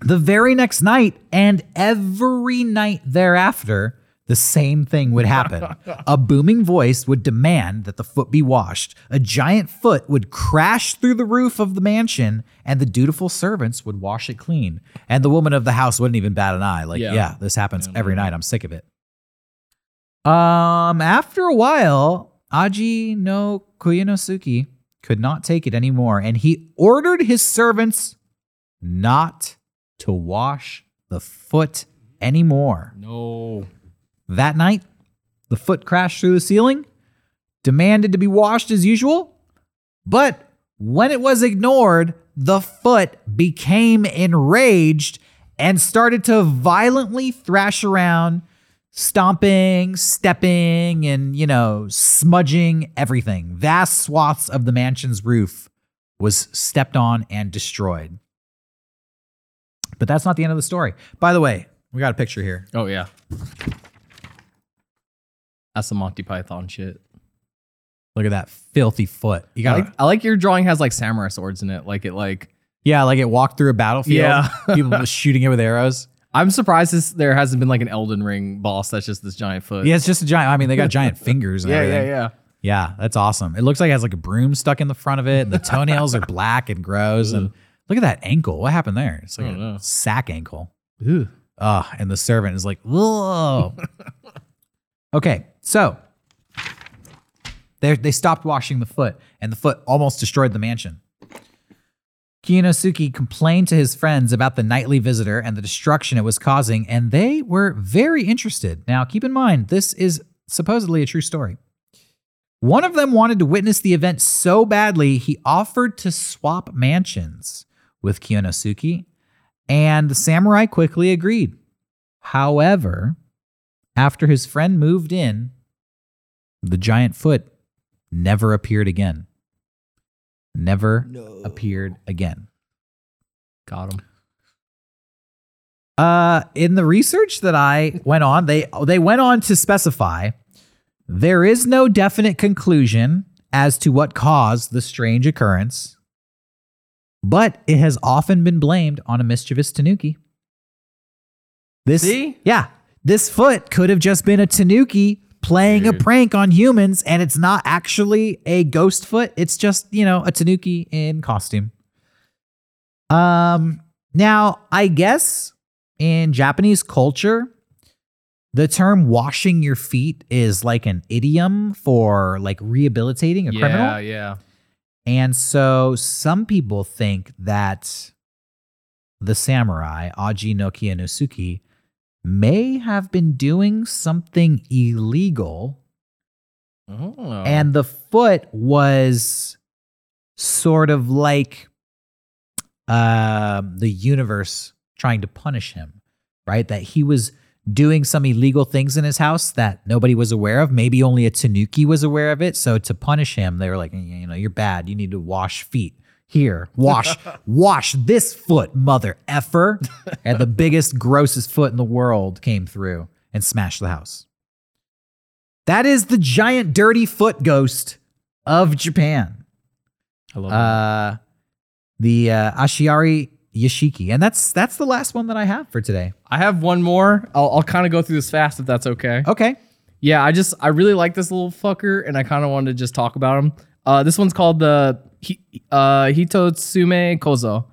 the very next night and every night thereafter, the same thing would happen. a booming voice would demand that the foot be washed. A giant foot would crash through the roof of the mansion, and the dutiful servants would wash it clean. And the woman of the house wouldn't even bat an eye. Like, yeah, Yeah. this happens every night. I'm sick of it. Um, after a while, Aji no Kuyanosuke could not take it anymore, and he ordered his servants not to wash the foot anymore. no. That night, the foot crashed through the ceiling, demanded to be washed as usual, but when it was ignored, the foot became enraged and started to violently thrash around, stomping, stepping, and, you know, smudging everything. Vast swaths of the mansion's roof was stepped on and destroyed. But that's not the end of the story. By the way, we got a picture here. Oh yeah. That's some Monty Python shit. Look at that filthy foot. You I got like, I like your drawing has like samurai swords in it. Like it like yeah, like it walked through a battlefield. Yeah. people just shooting it with arrows. I'm surprised this, there hasn't been like an Elden Ring boss that's just this giant foot. Yeah, it's just a giant. I mean, they got giant fingers. Yeah, everything. yeah, yeah. Yeah, that's awesome. It looks like it has like a broom stuck in the front of it, and the toenails are black and gross. And look at that ankle. What happened there? It's like a know. sack ankle. Ooh. Oh, and the servant is like, whoa. okay, so they they stopped washing the foot, and the foot almost destroyed the mansion. Kiyanosuke complained to his friends about the nightly visitor and the destruction it was causing, and they were very interested. Now, keep in mind, this is supposedly a true story. One of them wanted to witness the event so badly, he offered to swap mansions with Kiyanosuke, and the samurai quickly agreed. However, after his friend moved in, the giant foot never appeared again. Never appeared again. Got him. Uh, in the research that I went on, they they went on to specify there is no definite conclusion as to what caused the strange occurrence, but it has often been blamed on a mischievous tanuki. This, See? yeah, this foot could have just been a tanuki playing a prank on humans, and it's not actually a ghost foot. It's just you know a tanuki in costume. Um, now I guess in Japanese culture, the term washing your feet is like an idiom for like rehabilitating a yeah, criminal. Yeah, yeah. And so some people think that the samurai, Aji no Kiyanosuke, may have been doing something illegal Oh. and the foot was sort of like um, the universe trying to punish him, right? That he was doing some illegal things in his house that nobody was aware of. Maybe only a Tanuki was aware of it. So to punish him, they were like, you know, you're bad. You need to wash feet. Here, wash, wash this foot, mother effer. And the biggest, grossest foot in the world came through and smashed the house. That is the giant dirty foot ghost of Japan. I love that. Uh, the uh, Ashiari Yashiki, and that's that's the last one that I have for today. I have one more. I'll, I'll kind of go through this fast if that's okay. Okay, Yeah, I just I really like this little fucker, and I kind of wanted to just talk about him. Uh, this one's called the uh, Hitotsume Kozo,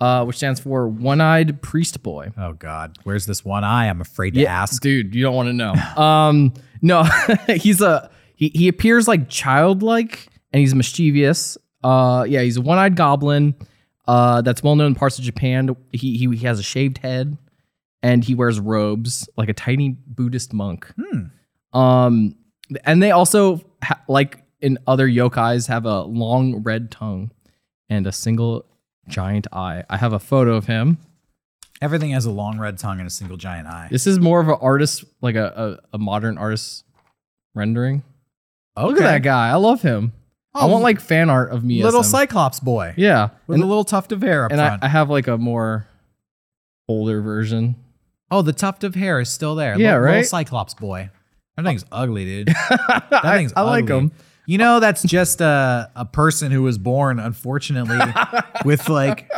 uh, which stands for One-Eyed Priest Boy. Oh God, where's this one eye? I'm afraid to ask. dude, you don't want to know. um, no, he's a he. He appears like childlike, and he's mischievous. Uh, yeah, he's a one-eyed goblin. Uh, that's well known in parts of Japan. He he, he has a shaved head, and he wears robes like a tiny Buddhist monk. Um, and they also ha- like in other yokais have a long red tongue and a single giant eye. I have a photo of him. Everything has a long red tongue and a single giant eye. This is more of an artist, like a, a, a modern artist rendering. Look at that guy. I love him. I Oh, want like fan art of me. little as him. Cyclops boy Yeah. with And, a little tuft of hair up and I, front. I have like a more older version. oh, the tuft of hair is still there. Yeah, little, little right? Cyclops boy. That thing's ugly, dude. That I, thing's I like ugly. him. You know, that's just a, a person who was born, unfortunately, with like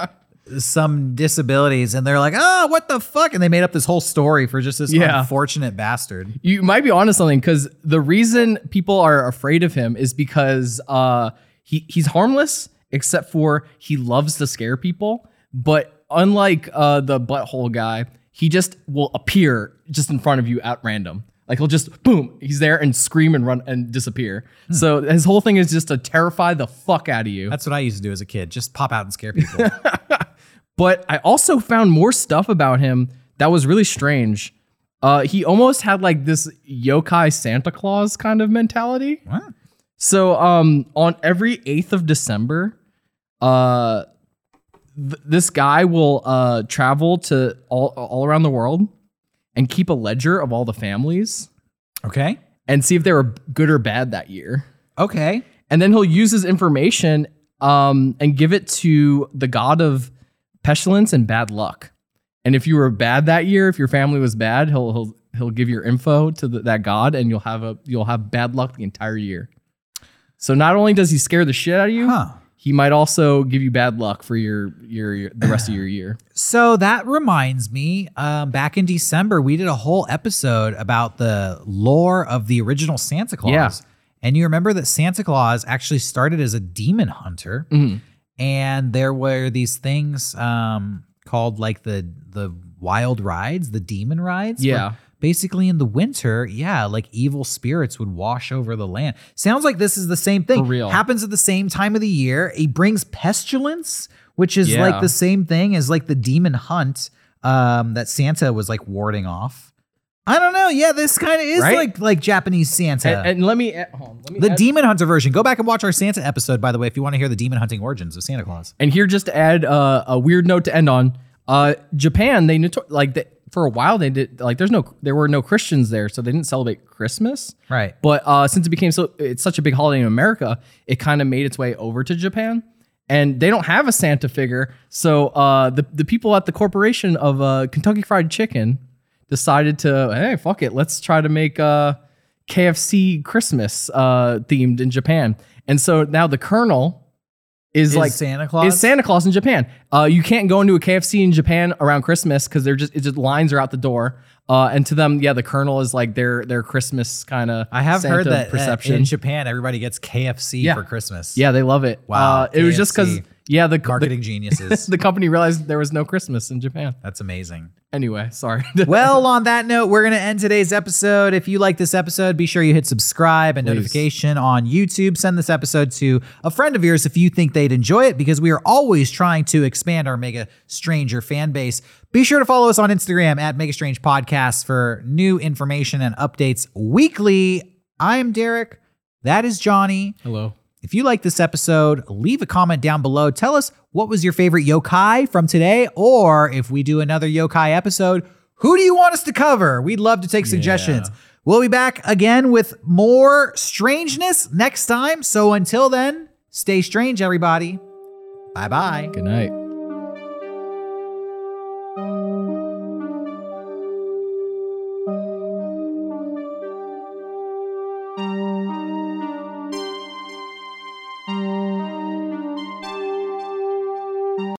some disabilities, and they're like, oh, what the fuck? And they made up this whole story for just this Yeah. unfortunate bastard. You might be onto something because the reason people are afraid of him is because uh, he he's harmless except for he loves to scare people. But unlike uh, the butthole guy, he just will appear just in front of you at random. Like he'll just boom, he's there and scream and run and disappear. So his whole thing is just to terrify the fuck out of you. That's what I used to do as a kid. Just pop out and scare people. But I also found more stuff about him that was really strange. Uh, he almost had like this yokai Santa Claus kind of mentality. What? So um, on every 8th of December, uh, th- this guy will uh, travel to all, all around the world and keep a ledger of all the families Okay. and see if they were good or bad that year. Okay. And then he'll use his information um, and give it to the god of pestilence and bad luck. And if you were bad that year, if your family was bad, he'll he'll he'll give your info to the, that god, and you'll have a you'll have bad luck the entire year. So not only does he scare the shit out of you, Huh. he might also give you bad luck for your your, your the rest of your year. So that reminds me, um, back in December, we did a whole episode about the lore of the original Santa Claus. Yeah. And you remember that Santa Claus actually started as a demon hunter, Mhm. And there were these things um, called like the the wild rides, the demon rides. Yeah. Basically, in the winter, yeah, like evil spirits would wash over the land. Sounds like this is the same thing. For real. Happens at the same time of the year. He brings pestilence, which is like the same thing as like the demon hunt um, that Santa was like warding off. I don't know. Yeah, this kind of is Right? like like Japanese Santa. And, and let me add- hold on, let me the add- demon hunter version. Go back and watch our Santa episode, by the way, if you want to hear the demon hunting origins of Santa Claus. And here, just to add uh, a weird note to end on, uh, Japan they noto- like they, for a while they did like there's no there were no Christians there, so they didn't celebrate Christmas. Right. But uh, since it became so it's such a big holiday in America, it kind of made its way over to Japan, and they don't have a Santa figure. So uh, the the people at the corporation of uh, Kentucky Fried Chicken decided to hey fuck it, let's try to make uh, KFC Christmas uh, themed in Japan. And so now the Colonel is, Is like Santa Claus? Is Santa Claus in Japan? Uh, you can't go into a KFC in Japan around Christmas because they're just it's just lines are out the door. Uh, and to them, yeah, the Colonel is like their their Christmas kind of. I have heard that uh, perception. in Japan, everybody gets KFC Yeah. for Christmas. yeah, they love it. Wow, Uh, it was just because. Yeah, the Marketing the, geniuses. the company realized there was no Christmas in Japan. That's amazing. Anyway, sorry. well, on that note, we're going to end today's episode. If you like this episode, be sure you hit subscribe and Please. notification on YouTube. Send this episode to a friend of yours if you think they'd enjoy it, because we are always trying to expand our Mega Stranger fan base. Be sure to follow us on Instagram at Mega Strange Podcasts for new information and updates weekly. I am Derek. That is Johnny. Hello. If you like this episode, leave a comment down below. Tell us what was your favorite yokai from today, or if we do another yokai episode, who do you want us to cover? We'd love to take suggestions. We'll be back again with more strangeness next time. So until then, stay strange, everybody. Bye bye. Good night.